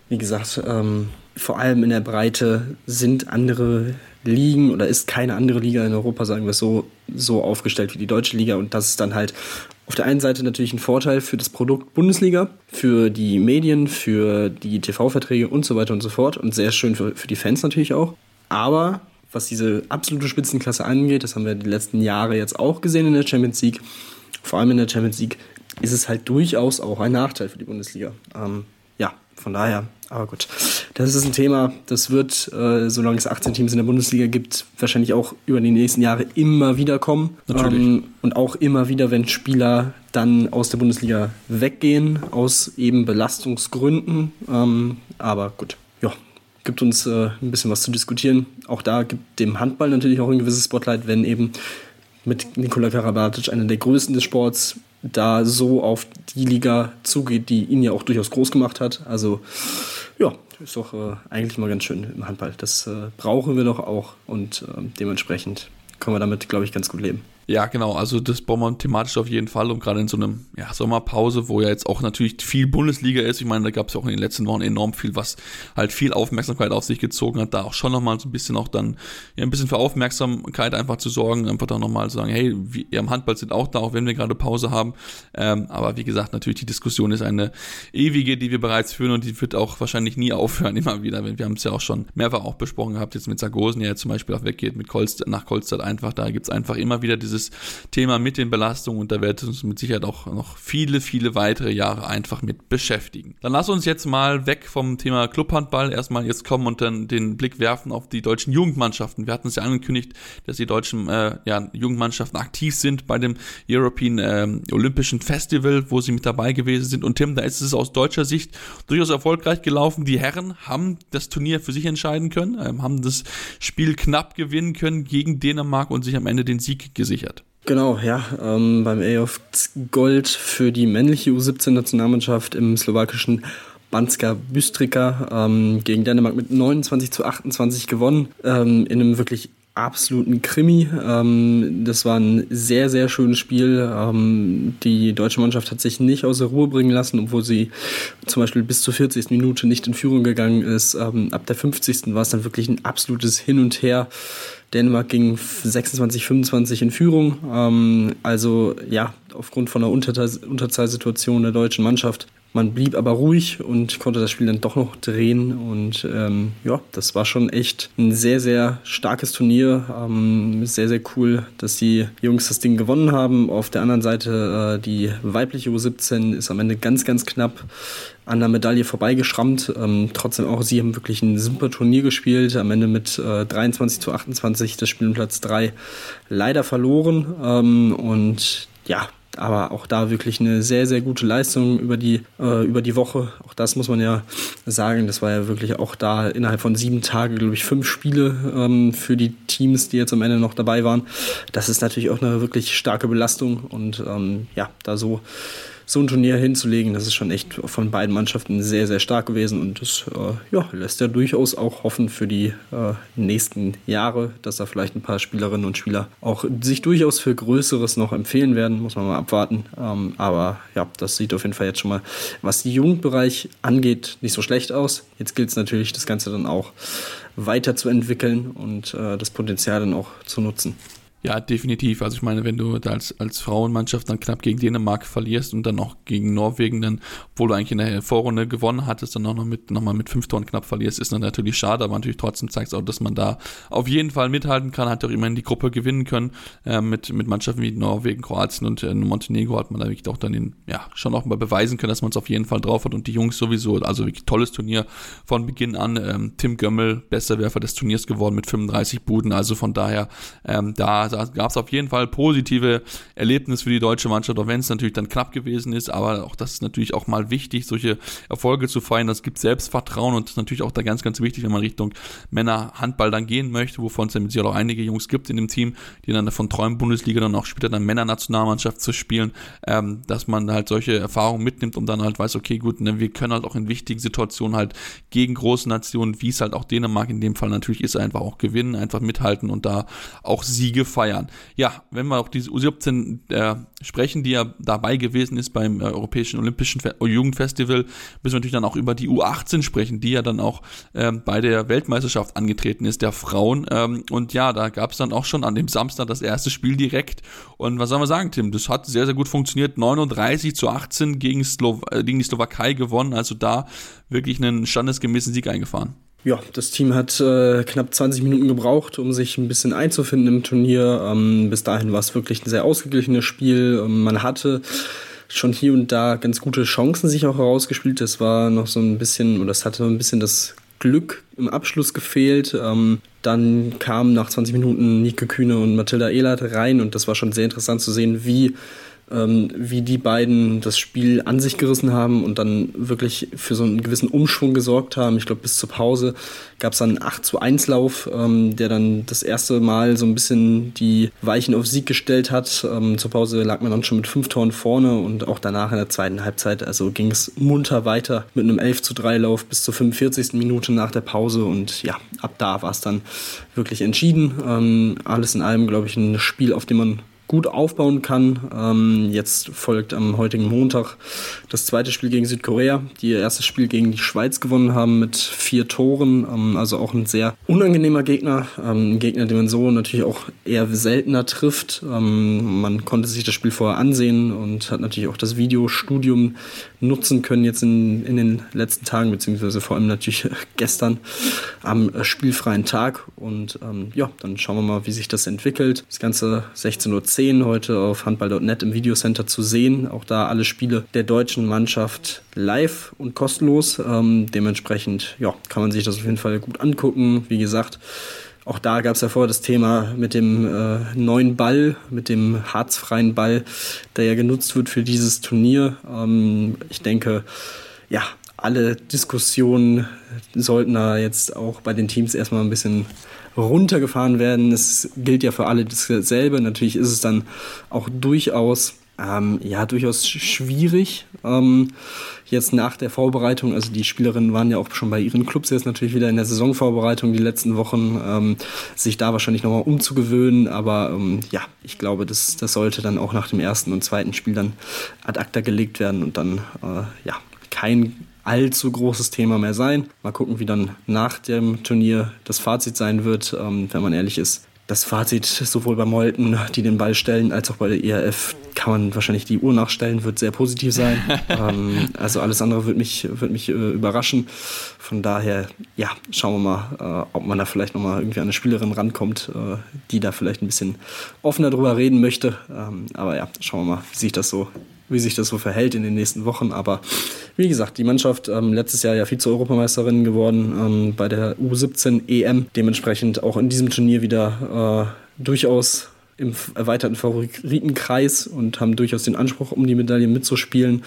Wie gesagt, ähm, vor allem in der Breite sind andere Ligen oder ist keine andere Liga in Europa, sagen wir es so, so aufgestellt wie die deutsche Liga. Und das ist dann halt auf der einen Seite natürlich ein Vorteil für das Produkt Bundesliga, für die Medien, für die TV-Verträge und so weiter und so fort. Und sehr schön für, für die Fans natürlich auch. Aber was diese absolute Spitzenklasse angeht, das haben wir die letzten Jahre jetzt auch gesehen in der Champions League, vor allem in der Champions League, ist es halt durchaus auch ein Nachteil für die Bundesliga. Ähm, ja, von daher, aber gut. Das ist ein Thema, das wird, äh, solange es 18 Teams in der Bundesliga gibt, wahrscheinlich auch über die nächsten Jahre immer wieder kommen. Natürlich. Ähm, und auch immer wieder, wenn Spieler dann aus der Bundesliga weggehen, aus eben Belastungsgründen. Ähm, aber gut, ja, gibt uns äh, ein bisschen was zu diskutieren. Auch da gibt dem Handball natürlich auch ein gewisses Spotlight, wenn eben mit Nikola Karabatic, einer der größten des Sports, da so auf die Liga zugeht, die ihn ja auch durchaus groß gemacht hat. Also ja, ist doch äh, eigentlich mal ganz schön im Handball. Das äh, brauchen wir doch auch und äh, dementsprechend können wir damit, glaube ich, ganz gut leben. Ja, genau. Also das braucht man thematisch auf jeden Fall und gerade in so einem ja, Sommerpause, wo ja jetzt auch natürlich viel Bundesliga ist. Ich meine, da gab es ja auch in den letzten Wochen enorm viel, was halt viel Aufmerksamkeit auf sich gezogen hat. Da auch schon nochmal so ein bisschen auch dann ja, ein bisschen für Aufmerksamkeit einfach zu sorgen, einfach da nochmal zu sagen, hey, wir im Handball sind auch da, auch wenn wir gerade Pause haben. Ähm, aber wie gesagt, natürlich die Diskussion ist eine ewige, die wir bereits führen und die wird auch wahrscheinlich nie (laughs) aufhören, immer wieder. Wir haben es ja auch schon mehrfach auch besprochen gehabt, jetzt mit Sargosen, der ja zum Beispiel auch weggeht, mit Kolstadt, nach Kolstadt einfach. Da gibt's einfach immer wieder diese dieses Thema mit den Belastungen und da wird uns mit Sicherheit auch noch viele, viele weitere Jahre einfach mit beschäftigen. Dann lass uns jetzt mal weg vom Thema Clubhandball erstmal jetzt kommen und dann den Blick werfen auf die deutschen Jugendmannschaften. Wir hatten es ja angekündigt, dass die deutschen äh, ja, Jugendmannschaften aktiv sind bei dem European äh, Olympischen Festival, wo sie mit dabei gewesen sind. Und Tim, da ist es aus deutscher Sicht durchaus erfolgreich gelaufen. Die Herren haben das Turnier für sich entscheiden können, äh, haben das Spiel knapp gewinnen können gegen Dänemark und sich am Ende den Sieg gesichert. Genau, ja. Ähm, beim AOF Gold für die männliche U17-Nationalmannschaft im slowakischen Banska Bystrika ähm, gegen Dänemark mit 29 zu 28 gewonnen. Ähm, in einem wirklich absoluten Krimi. Ähm, das war ein sehr, sehr schönes Spiel. Ähm, die deutsche Mannschaft hat sich nicht aus der Ruhe bringen lassen, obwohl sie zum Beispiel bis zur 40. Minute nicht in Führung gegangen ist. Ähm, ab der 50. war es dann wirklich ein absolutes Hin und Her. Dänemark ging 26, 25 in Führung. Ähm, also ja, aufgrund von der Unterzahlsituation der deutschen Mannschaft man blieb aber ruhig und konnte das Spiel dann doch noch drehen. Und ähm, ja, das war schon echt ein sehr, sehr starkes Turnier. Ähm, sehr, sehr cool, dass die Jungs das Ding gewonnen haben. Auf der anderen Seite äh, die weibliche U17 ist am Ende ganz, ganz knapp an der Medaille vorbeigeschrammt. Ähm, trotzdem auch, sie haben wirklich ein super Turnier gespielt. Am Ende mit äh, 23 zu 28 das Spiel um Platz 3 leider verloren. Ähm, und ja, aber auch da wirklich eine sehr, sehr gute Leistung über die, äh, über die Woche. Auch das muss man ja sagen. Das war ja wirklich auch da innerhalb von sieben Tagen, glaube ich, fünf Spiele ähm, für die Teams, die jetzt am Ende noch dabei waren. Das ist natürlich auch eine wirklich starke Belastung und ähm, ja, da so so ein Turnier hinzulegen, das ist schon echt von beiden Mannschaften sehr, sehr stark gewesen und das äh, ja, lässt ja durchaus auch hoffen für die äh, nächsten Jahre, dass da vielleicht ein paar Spielerinnen und Spieler auch sich durchaus für Größeres noch empfehlen werden, muss man mal abwarten. Ähm, aber ja, das sieht auf jeden Fall jetzt schon mal, was den Jugendbereich angeht, nicht so schlecht aus. Jetzt gilt es natürlich, das Ganze dann auch weiterzuentwickeln und äh, das Potenzial dann auch zu nutzen. Ja, definitiv. Also ich meine, wenn du als, als Frauenmannschaft dann knapp gegen Dänemark verlierst und dann auch gegen Norwegen, dann, obwohl du eigentlich in der Vorrunde gewonnen hattest, dann auch noch mit, nochmal mit fünf Toren knapp verlierst, ist dann natürlich schade, aber natürlich trotzdem zeigt es auch, dass man da auf jeden Fall mithalten kann, hat auch immerhin die Gruppe gewinnen können, äh, mit, mit Mannschaften wie Norwegen, Kroatien und äh, Montenegro hat man da wirklich auch dann den, ja, schon auch mal beweisen können, dass man es auf jeden Fall drauf hat und die Jungs sowieso, also wirklich tolles Turnier von Beginn an. Ähm, Tim Gömmel, bester Werfer des Turniers geworden mit 35 Buden, also von daher, ähm, da da gab es auf jeden Fall positive Erlebnisse für die deutsche Mannschaft, auch wenn es natürlich dann knapp gewesen ist. Aber auch das ist natürlich auch mal wichtig, solche Erfolge zu feiern. Das gibt Selbstvertrauen und ist natürlich auch da ganz, ganz wichtig, wenn man Richtung Männer-Handball dann gehen möchte, wovon es ja mit Sicherheit auch einige Jungs gibt in dem Team, die dann davon träumen, Bundesliga dann auch später dann Männernationalmannschaft zu spielen, ähm, dass man halt solche Erfahrungen mitnimmt und dann halt weiß, okay, gut, ne, wir können halt auch in wichtigen Situationen halt gegen große Nationen, wie es halt auch Dänemark in dem Fall natürlich ist, einfach auch gewinnen, einfach mithalten und da auch Siege feiern zwei Jahren. Ja, wenn wir auch diese U17 äh, sprechen, die ja dabei gewesen ist beim äh, Europäischen Olympischen Fe Jugendfestival, müssen wir natürlich dann auch über die U18 sprechen, die ja dann auch ähm, bei der Weltmeisterschaft angetreten ist, der Frauen. Ähm, und ja, da gab es dann auch schon an dem Samstag das erste Spiel direkt. Und was soll man sagen, Tim? Das hat sehr, sehr gut funktioniert. 39 zu 18 gegen, Slo äh, gegen die Slowakei gewonnen. Also da wirklich einen standesgemäßen Sieg eingefahren. Ja, das Team hat äh, knapp 20 Minuten gebraucht, um sich ein bisschen einzufinden im Turnier. Ähm, bis dahin war es wirklich ein sehr ausgeglichenes Spiel. Ähm, man hatte schon hier und da ganz gute Chancen sich auch herausgespielt. Das war noch so ein bisschen, oder das hatte ein bisschen das Glück im Abschluss gefehlt. Ähm, dann kamen nach 20 Minuten Nike Kühne und Mathilda Ehlert rein und das war schon sehr interessant zu sehen, wie ähm, wie die beiden das Spiel an sich gerissen haben und dann wirklich für so einen gewissen Umschwung gesorgt haben. Ich glaube, bis zur Pause gab es dann einen 8 zu 1 Lauf, ähm, der dann das erste Mal so ein bisschen die Weichen auf Sieg gestellt hat. Ähm, zur Pause lag man dann schon mit fünf Toren vorne und auch danach in der zweiten Halbzeit, also ging es munter weiter mit einem 11 zu 3 Lauf bis zur 45. Minute nach der Pause und ja, ab da war es dann wirklich entschieden. Ähm, alles in allem, glaube ich, ein Spiel, auf dem man gut aufbauen kann. Ähm, jetzt folgt am heutigen Montag das zweite Spiel gegen Südkorea, die ihr erstes Spiel gegen die Schweiz gewonnen haben mit vier Toren. Ähm, also auch ein sehr unangenehmer Gegner. Ähm, ein Gegner, den man so natürlich auch eher seltener trifft. Ähm, man konnte sich das Spiel vorher ansehen und hat natürlich auch das Videostudium nutzen können jetzt in, in den letzten Tagen, beziehungsweise vor allem natürlich (laughs) gestern am spielfreien Tag. Und ähm, ja, dann schauen wir mal, wie sich das entwickelt. Das Ganze 16.10 Uhr 10 heute auf handball.net im Videocenter zu sehen. Auch da alle Spiele der deutschen Mannschaft live und kostenlos. Ähm, dementsprechend ja, kann man sich das auf jeden Fall gut angucken. Wie gesagt, auch da gab es ja vorher das Thema mit dem äh, neuen Ball, mit dem harzfreien Ball, der ja genutzt wird für dieses Turnier. Ähm, ich denke, ja, alle Diskussionen sollten da jetzt auch bei den Teams erstmal ein bisschen runtergefahren werden. Es gilt ja für alle dasselbe. Natürlich ist es dann auch durchaus, ähm, ja, durchaus schwierig. Ähm, jetzt nach der Vorbereitung, also die Spielerinnen waren ja auch schon bei ihren Clubs jetzt natürlich wieder in der Saisonvorbereitung die letzten Wochen, ähm, sich da wahrscheinlich nochmal umzugewöhnen. Aber ähm, ja, ich glaube, das, das sollte dann auch nach dem ersten und zweiten Spiel dann ad acta gelegt werden und dann äh, ja kein allzu großes Thema mehr sein. Mal gucken, wie dann nach dem Turnier das Fazit sein wird, ähm, wenn man ehrlich ist. Das Fazit sowohl bei Molten, die den Ball stellen, als auch bei der ERF kann man wahrscheinlich die Uhr nachstellen, wird sehr positiv sein. (laughs) ähm, also alles andere wird mich, wird mich äh, überraschen. Von daher, ja, schauen wir mal, äh, ob man da vielleicht nochmal irgendwie an eine Spielerin rankommt, äh, die da vielleicht ein bisschen offener drüber reden möchte. Ähm, aber ja, schauen wir mal, wie sich das so wie sich das so verhält in den nächsten Wochen. Aber wie gesagt, die Mannschaft ähm, letztes Jahr ja Vize-Europameisterin geworden ähm, bei der U17 EM. Dementsprechend auch in diesem Turnier wieder äh, durchaus im erweiterten Favoritenkreis und haben durchaus den Anspruch, um die Medaille mitzuspielen.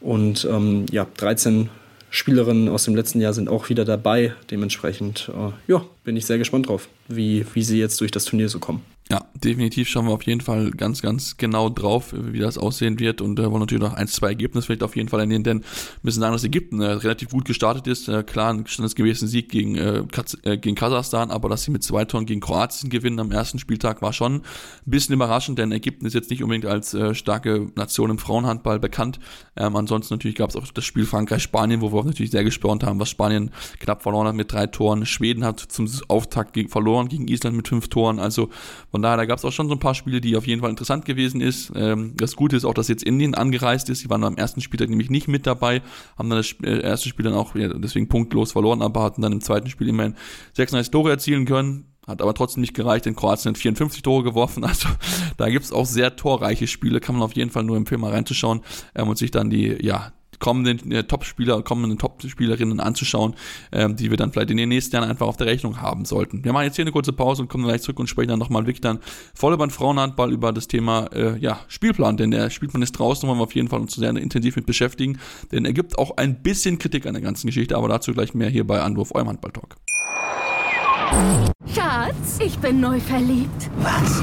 Und ähm, ja, 13 Spielerinnen aus dem letzten Jahr sind auch wieder dabei. Dementsprechend, äh, ja, bin ich sehr gespannt drauf, wie, wie sie jetzt durch das Turnier so kommen. Ja, definitiv schauen wir auf jeden Fall ganz, ganz genau drauf, wie das aussehen wird und äh, wollen natürlich noch ein, zwei Ergebnisse vielleicht auf jeden Fall ernehmen, denn wir müssen sagen, dass Ägypten äh, relativ gut gestartet ist. Äh, klar, ein standesgemäßen Sieg gegen, äh, äh, gegen Kasachstan, aber dass sie mit zwei Toren gegen Kroatien gewinnen am ersten Spieltag war schon ein bisschen überraschend, denn Ägypten ist jetzt nicht unbedingt als äh, starke Nation im Frauenhandball bekannt. Ähm, ansonsten natürlich gab es auch das Spiel Frankreich-Spanien, wo wir natürlich sehr gespornt haben, was Spanien knapp verloren hat mit drei Toren. Schweden hat zum Auftakt gegen, verloren gegen Island mit fünf Toren, also von daher, da gab es auch schon so ein paar Spiele, die auf jeden Fall interessant gewesen ist. Ähm, das Gute ist auch, dass jetzt Indien angereist ist. Sie waren am ersten Spieltag nämlich nicht mit dabei, haben dann das äh, erste Spiel dann auch ja, deswegen punktlos verloren, aber hatten dann im zweiten Spiel immerhin 36 Tore erzielen können. Hat aber trotzdem nicht gereicht, denn Kroatien hat 54 Tore geworfen. (laughs) Also da gibt's auch sehr torreiche Spiele, kann man auf jeden Fall nur empfehlen, mal reinzuschauen ähm, und sich dann die, ja, kommenden äh, Top-Spieler, kommenden Top-Spielerinnen anzuschauen, ähm, die wir dann vielleicht in den nächsten Jahren einfach auf der Rechnung haben sollten. Wir machen jetzt hier eine kurze Pause und kommen gleich zurück und sprechen dann nochmal wirklich dann voll über den Frauenhandball, über das Thema äh, ja, Spielplan, denn der Spielplan ist draußen, wollen wir auf jeden Fall uns sehr intensiv mit beschäftigen, denn er gibt auch ein bisschen Kritik an der ganzen Geschichte, aber dazu gleich mehr hier bei Anwurf, eurem Handball-Talk. Schatz, ich bin neu verliebt. Was?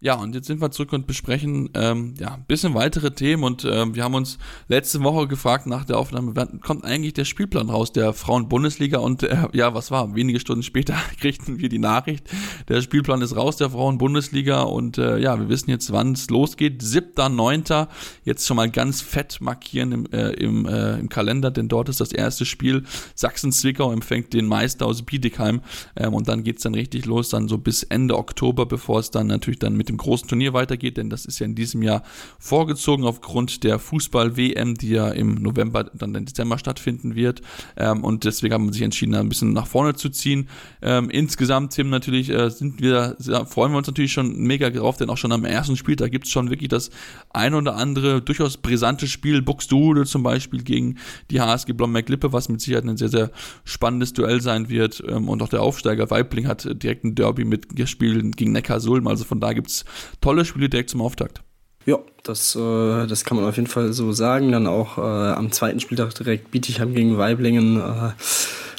Ja, und jetzt sind wir zurück und besprechen ähm, ja ein bisschen weitere Themen und ähm, wir haben uns letzte Woche gefragt nach der Aufnahme, wann kommt eigentlich der Spielplan raus der Frauen-Bundesliga und äh, ja, was war? Wenige Stunden später (laughs) kriegten wir die Nachricht, der Spielplan ist raus der Frauen-Bundesliga und äh, ja, wir wissen jetzt, wann es losgeht. 7.9. Jetzt schon mal ganz fett markieren im, äh, im, äh, im Kalender, denn dort ist das erste Spiel. Sachsen-Zwickau empfängt den Meister aus Bietigheim ähm, und dann geht's dann richtig los, dann so bis Ende Oktober, bevor es dann natürlich dann mit dem großen Turnier weitergeht, denn das ist ja in diesem Jahr vorgezogen aufgrund der Fußball-WM, die ja im November, dann im Dezember stattfinden wird. Ähm, und deswegen haben wir sich entschieden, ein bisschen nach vorne zu ziehen. Ähm, insgesamt, Tim, natürlich äh, sind wir, freuen wir uns natürlich schon mega drauf, denn auch schon am ersten Spiel, da gibt es schon wirklich das ein oder andere durchaus brisante Spiel, Buxtehude zum Beispiel gegen die HSG Blomberg-Lippe, was mit Sicherheit ein sehr, sehr spannendes Duell sein wird. Ähm, und auch der Aufsteiger Weibling hat direkt ein Derby mitgespielt gegen Neckar-Sulm, also von da gibt es tolle Spiele direkt zum Auftakt. Ja, das, äh, das kann man auf jeden Fall so sagen. Dann auch äh, am zweiten Spieltag direkt Bietigheim gegen Weiblingen. Äh,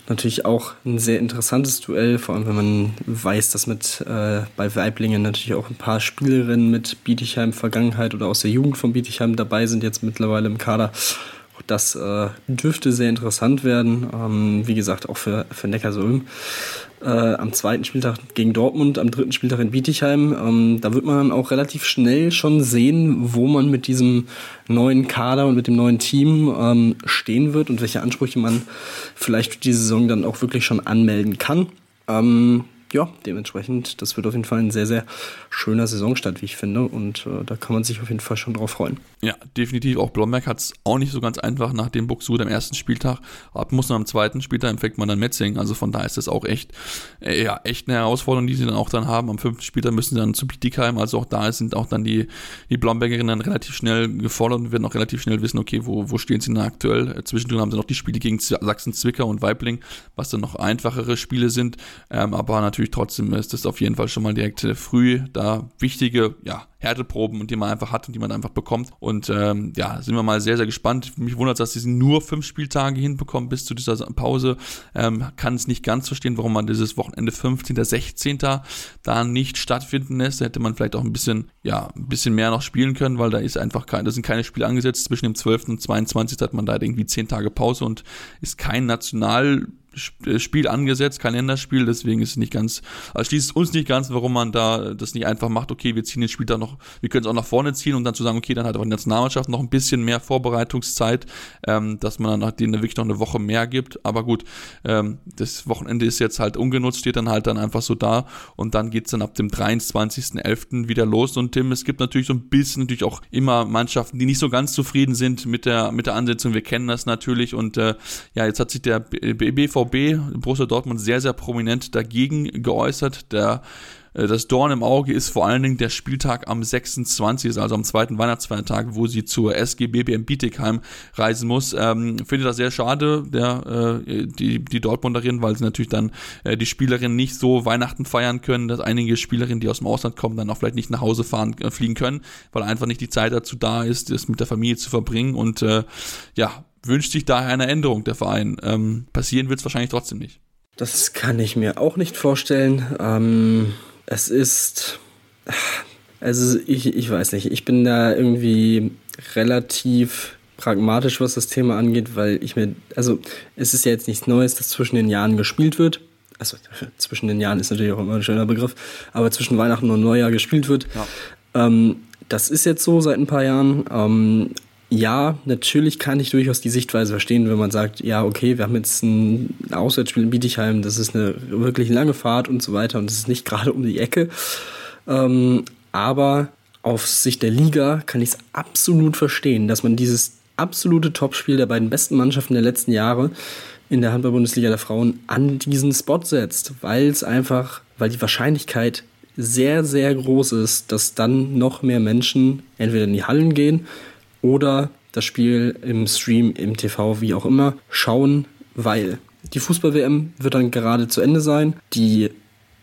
natürlich auch ein sehr interessantes Duell, vor allem wenn man weiß, dass mit äh, bei Weiblingen natürlich auch ein paar Spielerinnen mit Bietigheim Vergangenheit oder aus der Jugend von Bietigheim dabei sind, jetzt mittlerweile im Kader. Das äh, dürfte sehr interessant werden. Ähm, wie gesagt, auch für, für Neckarsulm äh, am zweiten Spieltag gegen Dortmund, am dritten Spieltag in Bietigheim. Ähm, da wird man dann auch relativ schnell schon sehen, wo man mit diesem neuen Kader und mit dem neuen Team ähm, stehen wird und welche Ansprüche man vielleicht für die Saison dann auch wirklich schon anmelden kann. Ähm, ja, dementsprechend, das wird auf jeden Fall ein sehr, sehr schöner Saisonstart, wie ich finde. Und äh, da kann man sich auf jeden Fall schon drauf freuen. Ja, definitiv. Auch Blomberg hat es auch nicht so ganz einfach nach dem Buxud am ersten Spieltag. Ab muss man am zweiten Spieltag empfängt man dann Metzing. Also von da ist das auch echt, äh, ja, echt eine Herausforderung, die sie dann auch dann haben. Am fünften Spieltag müssen sie dann zu Bietigheim. Also auch da sind auch dann die, die Blombergerinnen dann relativ schnell gefordert und werden auch relativ schnell wissen, okay, wo, wo stehen sie denn aktuell? Äh, zwischendrin haben sie noch die Spiele gegen Sachsen-Zwickau und Weibling, was dann noch einfachere Spiele sind. Ähm, aber natürlich natürlich trotzdem ist das auf jeden Fall schon mal direkt äh, früh da wichtige, ja, Härteproben, die man einfach hat und die man einfach bekommt. Und ähm, ja, sind wir mal sehr, sehr gespannt. Mich wundert, dass sie nur fünf Spieltage hinbekommen bis zu dieser Pause. Ähm, kann es nicht ganz verstehen, warum man dieses Wochenende 15., 16. da nicht stattfinden lässt. Da hätte man vielleicht auch ein bisschen, ja, ein bisschen mehr noch spielen können, weil da ist einfach kein, da sind keine Spiele angesetzt. Zwischen dem 12. und 22. hat man da irgendwie zehn Tage Pause und ist kein National Spiel angesetzt, kein Länderspiel, deswegen ist es nicht ganz, also schließt es uns nicht ganz, warum man da das nicht einfach macht, okay, wir ziehen den Spiel da noch, wir können es auch nach vorne ziehen und dann zu sagen, okay, dann hat aber die Nationalmannschaft noch ein bisschen mehr Vorbereitungszeit, ähm, dass man dann denen wirklich noch eine Woche mehr gibt, aber gut, ähm, das Wochenende ist jetzt halt ungenutzt, steht dann halt dann einfach so da und dann geht's dann ab dem 23.11. wieder los und Tim, es gibt natürlich so ein bisschen natürlich auch immer Mannschaften, die nicht so ganz zufrieden sind mit der, mit der Ansetzung, wir kennen das natürlich und äh, ja, jetzt hat sich der BVB BVB, Borussia Dortmund, sehr, sehr prominent dagegen geäußert. Der äh, das Dorn im Auge ist vor allen Dingen der Spieltag am 26., also am zweiten Weihnachtsfeiertag, wo sie zur SG BBM Bietigheim reisen muss. Ähm, finde das sehr schade, der, äh, die, die Dortmunderin, weil sie natürlich dann äh, die Spielerinnen nicht so Weihnachten feiern können, dass einige Spielerinnen, die aus dem Ausland kommen, dann auch vielleicht nicht nach Hause fahren, äh, fliegen können, weil einfach nicht die Zeit dazu da ist, das mit der Familie zu verbringen und äh, ja, wünscht sich daher eine Änderung der Verein. Ähm, passieren wird es wahrscheinlich trotzdem nicht. Das kann ich mir auch nicht vorstellen. Ähm, es ist. Also ich, ich weiß nicht, ich bin da irgendwie relativ pragmatisch, was das Thema angeht, weil ich mir, also es ist ja jetzt nichts Neues, dass zwischen den Jahren gespielt wird. Also (laughs) zwischen den Jahren ist natürlich auch immer ein schöner Begriff, aber zwischen Weihnachten und Neujahr gespielt wird. Ja. Ähm, das ist jetzt so seit ein paar Jahren. Ähm, ja, natürlich kann ich durchaus die Sichtweise verstehen, wenn man sagt, ja, okay, wir haben jetzt ein Auswärtsspiel in Bietigheim, das ist eine wirklich lange Fahrt und so weiter und das ist nicht (laughs) gerade um die Ecke. Ähm, aber auf Sicht der Liga kann ich es absolut verstehen, dass man dieses absolute Topspiel der beiden besten Mannschaften der letzten Jahre in der Handball-Bundesliga der Frauen an diesen Spot setzt, weil es einfach, weil die Wahrscheinlichkeit sehr, sehr groß ist, dass dann noch mehr Menschen entweder in die Hallen gehen oder das Spiel im Stream, im TV, wie auch immer, schauen, weil die Fußball-WM wird dann gerade zu Ende sein. Die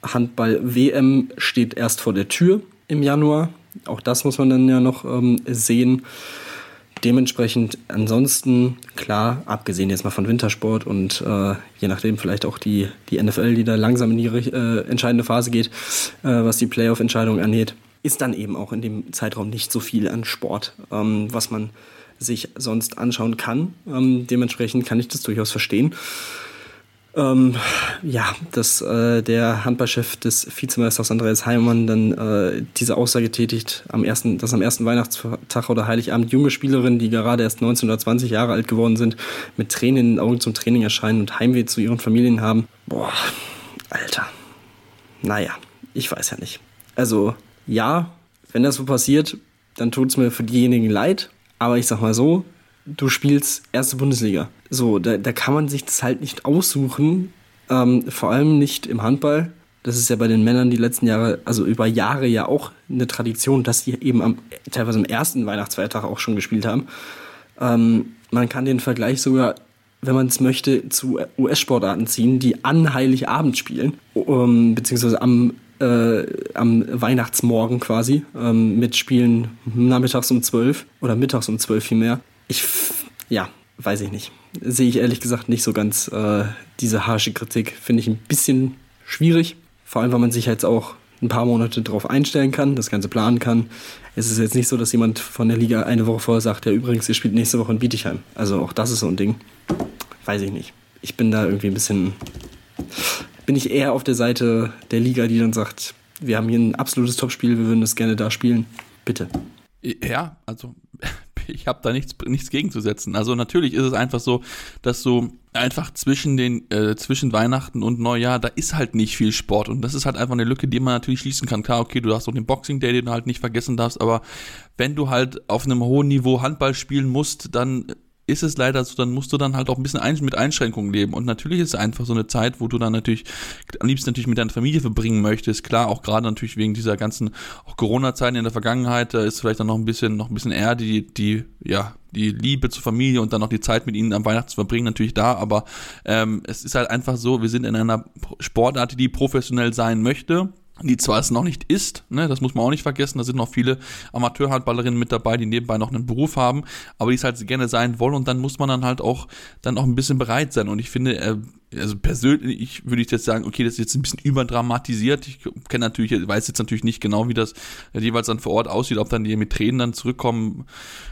Handball-WM steht erst vor der Tür im Januar. Auch das muss man dann ja noch ähm, sehen. Dementsprechend ansonsten, klar, abgesehen jetzt mal von Wintersport und äh, je nachdem vielleicht auch die, die NFL, die da langsam in die äh, entscheidende Phase geht, äh, was die Playoff-Entscheidung angeht, ist dann eben auch in dem Zeitraum nicht so viel an Sport, ähm, was man sich sonst anschauen kann. Ähm, dementsprechend kann ich das durchaus verstehen. Ähm, ja, dass äh, der Handballchef des Vizemeisters Andreas Heimann dann äh, diese Aussage tätigt, am ersten, dass am ersten Weihnachtstag oder Heiligabend junge Spielerinnen, die gerade erst 19 oder 20 Jahre alt geworden sind, mit Tränen in den Augen zum Training erscheinen und Heimweh zu ihren Familien haben. Boah, Alter. Naja, ich weiß ja nicht. Also, ja, wenn das so passiert, dann tut es mir für diejenigen leid. Aber ich sag mal so, du spielst erste Bundesliga. So, da, da kann man sich das halt nicht aussuchen, ähm, vor allem nicht im Handball. Das ist ja bei den Männern die letzten Jahre, also über Jahre ja auch eine Tradition, dass die eben am, teilweise am ersten Weihnachtsfeiertag auch schon gespielt haben. Ähm, man kann den Vergleich sogar, wenn man es möchte, zu US-Sportarten ziehen, die an Heiligabend spielen, um, beziehungsweise am, äh, am Weihnachtsmorgen quasi, ähm, mit nachmittags um 12 oder mittags um 12 vielmehr. Ich, ja, weiß ich nicht. Sehe ich ehrlich gesagt nicht so ganz äh, diese harsche Kritik. Finde ich ein bisschen schwierig. Vor allem, weil man sich jetzt auch ein paar Monate darauf einstellen kann, das Ganze planen kann. Es ist jetzt nicht so, dass jemand von der Liga eine Woche vorher sagt, ja übrigens, ihr spielt nächste Woche in Bietigheim. Also auch das ist so ein Ding. Weiß ich nicht. Ich bin da irgendwie ein bisschen, bin ich eher auf der Seite der Liga, die dann sagt, wir haben hier ein absolutes Topspiel, wir würden das gerne da spielen. Bitte. Ja, also (laughs) ich habe da nichts, nichts gegenzusetzen. Also natürlich ist es einfach so, dass so einfach zwischen den äh, zwischen Weihnachten und Neujahr, da ist halt nicht viel Sport und das ist halt einfach eine Lücke, die man natürlich schließen kann. Klar, okay, du hast auch den Boxing Day, den du halt nicht vergessen darfst, aber wenn du halt auf einem hohen Niveau Handball spielen musst, dann ist es leider so, dann musst du dann halt auch ein bisschen ein, mit Einschränkungen leben. Und natürlich ist es einfach so eine Zeit, wo du dann natürlich am liebsten natürlich mit deiner Familie verbringen möchtest. Klar, auch gerade natürlich wegen dieser ganzen Corona-Zeiten in der Vergangenheit, da ist vielleicht dann noch ein bisschen, noch ein bisschen eher die, die, ja, die Liebe zur Familie und dann noch die Zeit mit ihnen am Weihnachten zu verbringen, natürlich da, aber ähm, es ist halt einfach so, wir sind in einer Sportart, die professionell sein möchte die zwar es noch nicht ist, ne, das muss man auch nicht vergessen, da sind noch viele Amateurhandballerinnen mit dabei, die nebenbei noch einen Beruf haben, aber die es halt gerne sein wollen und dann muss man dann halt auch dann auch ein bisschen bereit sein und ich finde, äh, also persönlich würde ich jetzt sagen, okay, das ist jetzt ein bisschen überdramatisiert. Ich kenne natürlich, weiß jetzt natürlich nicht genau, wie das jeweils dann vor Ort aussieht, ob dann die mit Tränen dann zurückkommen.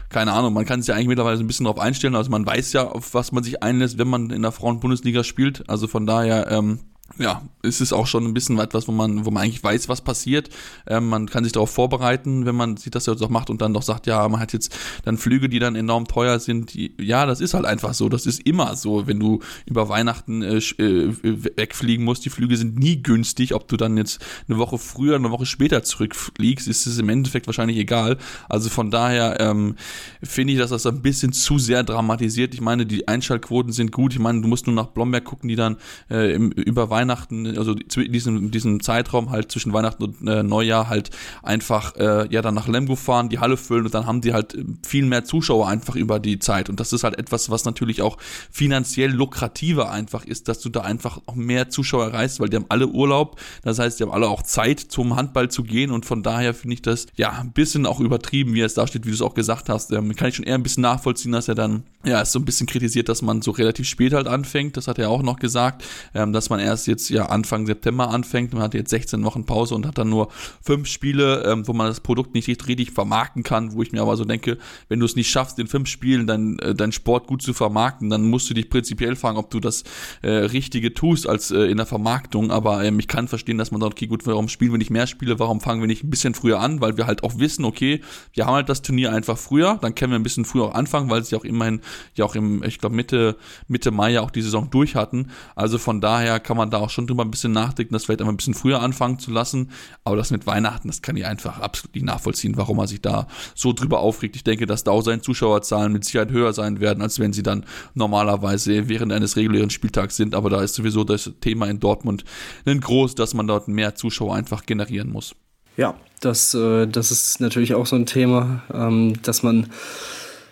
Keine Ahnung. Man kann sich ja eigentlich mittlerweile ein bisschen darauf einstellen. Also man weiß ja, auf was man sich einlässt, wenn man in der Frauen-Bundesliga spielt. Also von daher, ähm, ja, es ist auch schon ein bisschen etwas, wo man, wo man eigentlich weiß, was passiert. Ähm, man kann sich darauf vorbereiten, wenn man sieht, dass er das auch macht und dann doch sagt, ja, man hat jetzt dann Flüge, die dann enorm teuer sind. Die, ja, das ist halt einfach so. Das ist immer so, wenn du über Weihnachten äh, äh wegfliegen musst. Die Flüge sind nie günstig. Ob du dann jetzt eine Woche früher, eine Woche später zurückfliegst, ist es im Endeffekt wahrscheinlich egal. Also von daher ähm, finde ich, dass das ein bisschen zu sehr dramatisiert. Ich meine, die Einschaltquoten sind gut. Ich meine, du musst nur nach Blomberg gucken, die dann äh, im, über Weihnachten, also in diesem, diesem Zeitraum halt zwischen Weihnachten und äh, Neujahr halt einfach äh, ja dann nach Lemgo fahren, die Halle füllen und dann haben die halt viel mehr Zuschauer einfach über die Zeit. Und das ist halt etwas, was natürlich auch finanziell lukrativer einfach ist, dass du da einfach auch mehr Zuschauer erreichst, weil die haben alle Urlaub, das heißt, die haben alle auch Zeit zum Handball zu gehen. Und von daher finde ich das ja ein bisschen auch übertrieben, wie es da steht, wie du es auch gesagt hast, ähm, kann ich schon eher ein bisschen nachvollziehen, dass er dann ja ist so ein bisschen kritisiert, dass man so relativ spät halt anfängt, das hat er auch noch gesagt, ähm, dass man erst jetzt ja Anfang September anfängt. Man hat jetzt 16 Wochen Pause und hat dann nur fünf Spiele, ähm, wo man das Produkt nicht richtig vermarkten kann, wo ich mir aber so denke, wenn du es nicht schaffst, in fünf Spielen dein, äh, dein Sport gut zu vermarkten, dann musst du dich prinzipiell fragen, ob du das äh, Richtige tust als äh, in der Vermarktung. Aber ähm, ich kann verstehen, dass man sagt, okay, gut, warum spielen wir nicht mehr Spiele, warum fangen wir nicht ein bisschen früher an, weil wir halt auch wissen, okay, wir haben halt das Turnier einfach früher, dann können wir ein bisschen früher auch anfangen, weil sie auch immerhin ja auch im, ich glaube, Mitte, Mitte Mai ja auch die Saison durch hatten. Also von daher kann man da da auch schon drüber ein bisschen nachdenken, das vielleicht einmal ein bisschen früher anfangen zu lassen. Aber das mit Weihnachten, das kann ich einfach absolut nicht nachvollziehen, warum er sich da so drüber aufregt. Ich denke, dass da auch seine Zuschauerzahlen mit Sicherheit höher sein werden, als wenn sie dann normalerweise während eines regulären Spieltags sind. Aber da ist sowieso das Thema in Dortmund ein groß, dass man dort mehr Zuschauer einfach generieren muss. Ja, das, äh, das ist natürlich auch so ein Thema, ähm, dass man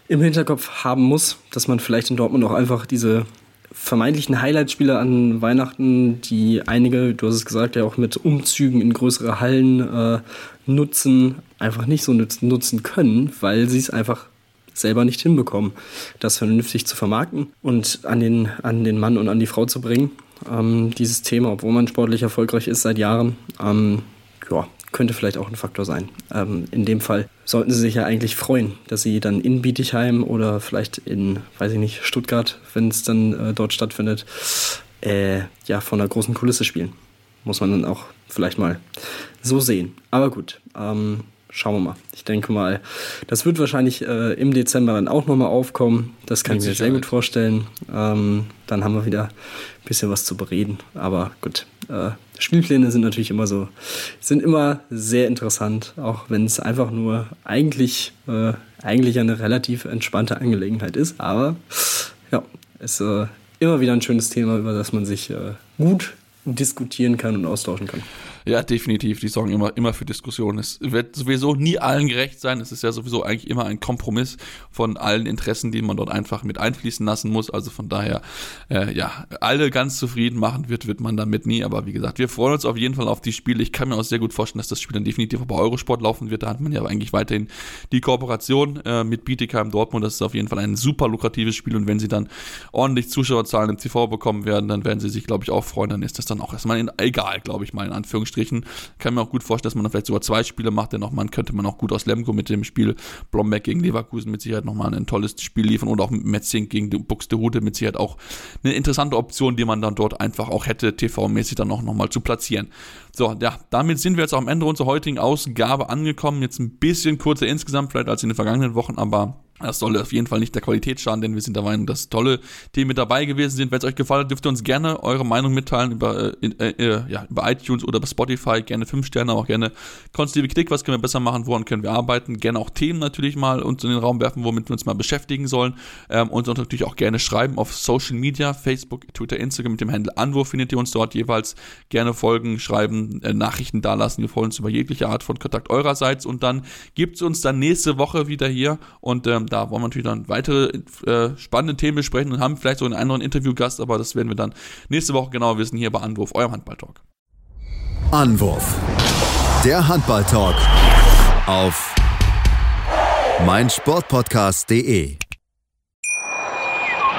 im Hinterkopf haben muss, dass man vielleicht in Dortmund auch einfach diese vermeintlichen Highlight-Spiele an Weihnachten, die einige, du hast es gesagt, ja auch mit Umzügen in größere Hallen äh, nutzen, einfach nicht so nutzen können, weil sie es einfach selber nicht hinbekommen, das vernünftig zu vermarkten und an den, an den Mann und an die Frau zu bringen. Ähm, dieses Thema, obwohl man sportlich erfolgreich ist seit Jahren, ähm, ja, könnte vielleicht auch ein Faktor sein. Ähm, in dem Fall sollten Sie sich ja eigentlich freuen, dass Sie dann in Bietigheim oder vielleicht in, weiß ich nicht, Stuttgart, wenn es dann äh, dort stattfindet, äh, ja, von einer großen Kulisse spielen. Muss man dann auch vielleicht mal so sehen. Aber gut, ähm, schauen wir mal. Ich denke mal, das wird wahrscheinlich äh, im Dezember dann auch nochmal aufkommen. Das kann ich mir sehr gut vorstellen. Ähm, dann haben wir wieder ein bisschen was zu bereden. Aber gut, äh, Spielpläne sind natürlich immer so, sind immer sehr interessant, auch wenn es einfach nur eigentlich, äh, eigentlich eine relativ entspannte Angelegenheit ist. Aber ja, es ist äh, immer wieder ein schönes Thema, über das man sich äh, gut diskutieren kann und austauschen kann. Ja, definitiv. Die sorgen immer, immer für Diskussionen. Es wird sowieso nie allen gerecht sein. Es ist ja sowieso eigentlich immer ein Kompromiss von allen Interessen, die man dort einfach mit einfließen lassen muss. Also von daher, äh, ja, alle ganz zufrieden machen wird, wird man damit nie. Aber wie gesagt, wir freuen uns auf jeden Fall auf die Spiele. Ich kann mir auch sehr gut vorstellen, dass das Spiel dann definitiv bei Eurosport laufen wird. Da hat man ja eigentlich weiterhin die Kooperation äh, mit Bietigheim Dortmund. Das ist auf jeden Fall ein super lukratives Spiel. Und wenn sie dann ordentlich Zuschauerzahlen im TV bekommen werden, dann werden sie sich, glaube ich, auch freuen. Dann ist das dann auch erstmal in, egal, glaube ich mal, in Anführungsstrichen. Anführungsstrichen. Kann mir auch gut vorstellen, dass man dann vielleicht sogar zwei Spiele macht, denn auch man könnte man auch gut aus Lemgo mit dem Spiel Blomberg gegen Leverkusen mit Sicherheit nochmal ein tolles Spiel liefern oder auch Metzing gegen Buxtehude mit Sicherheit auch eine interessante Option, die man dann dort einfach auch hätte, TV-mäßig dann auch nochmal zu platzieren. So, ja, damit sind wir jetzt auch am Ende unserer heutigen Ausgabe angekommen. Jetzt ein bisschen kurzer insgesamt vielleicht als in den vergangenen Wochen, aber das soll auf jeden Fall nicht der Qualität schaden, denn wir sind der Meinung, dass tolle Themen mit dabei gewesen sind. Wenn es euch gefallen hat, dürft ihr uns gerne eure Meinung mitteilen über, äh, äh, ja, über iTunes oder über Spotify. Gerne fünf Sterne, aber auch gerne konstruktive Kritik. Was können wir besser machen? Woran können wir arbeiten? Gerne auch Themen natürlich mal uns in den Raum werfen, womit wir uns mal beschäftigen sollen. Ähm, und uns natürlich auch gerne schreiben auf Social Media, Facebook, Twitter, Instagram mit dem Handel Anwurf findet ihr uns dort jeweils. Gerne folgen, schreiben, äh, Nachrichten dalassen. Wir freuen uns über jegliche Art von Kontakt eurerseits. Und dann gibt es uns dann nächste Woche wieder hier und ähm, da wollen wir natürlich dann weitere äh, spannende Themen besprechen und haben vielleicht so einen anderen Interviewgast, aber das werden wir dann nächste Woche genauer wissen hier bei Anwurf, eurem Handballtalk. Anwurf. Der Handballtalk auf meinsportpodcast.de.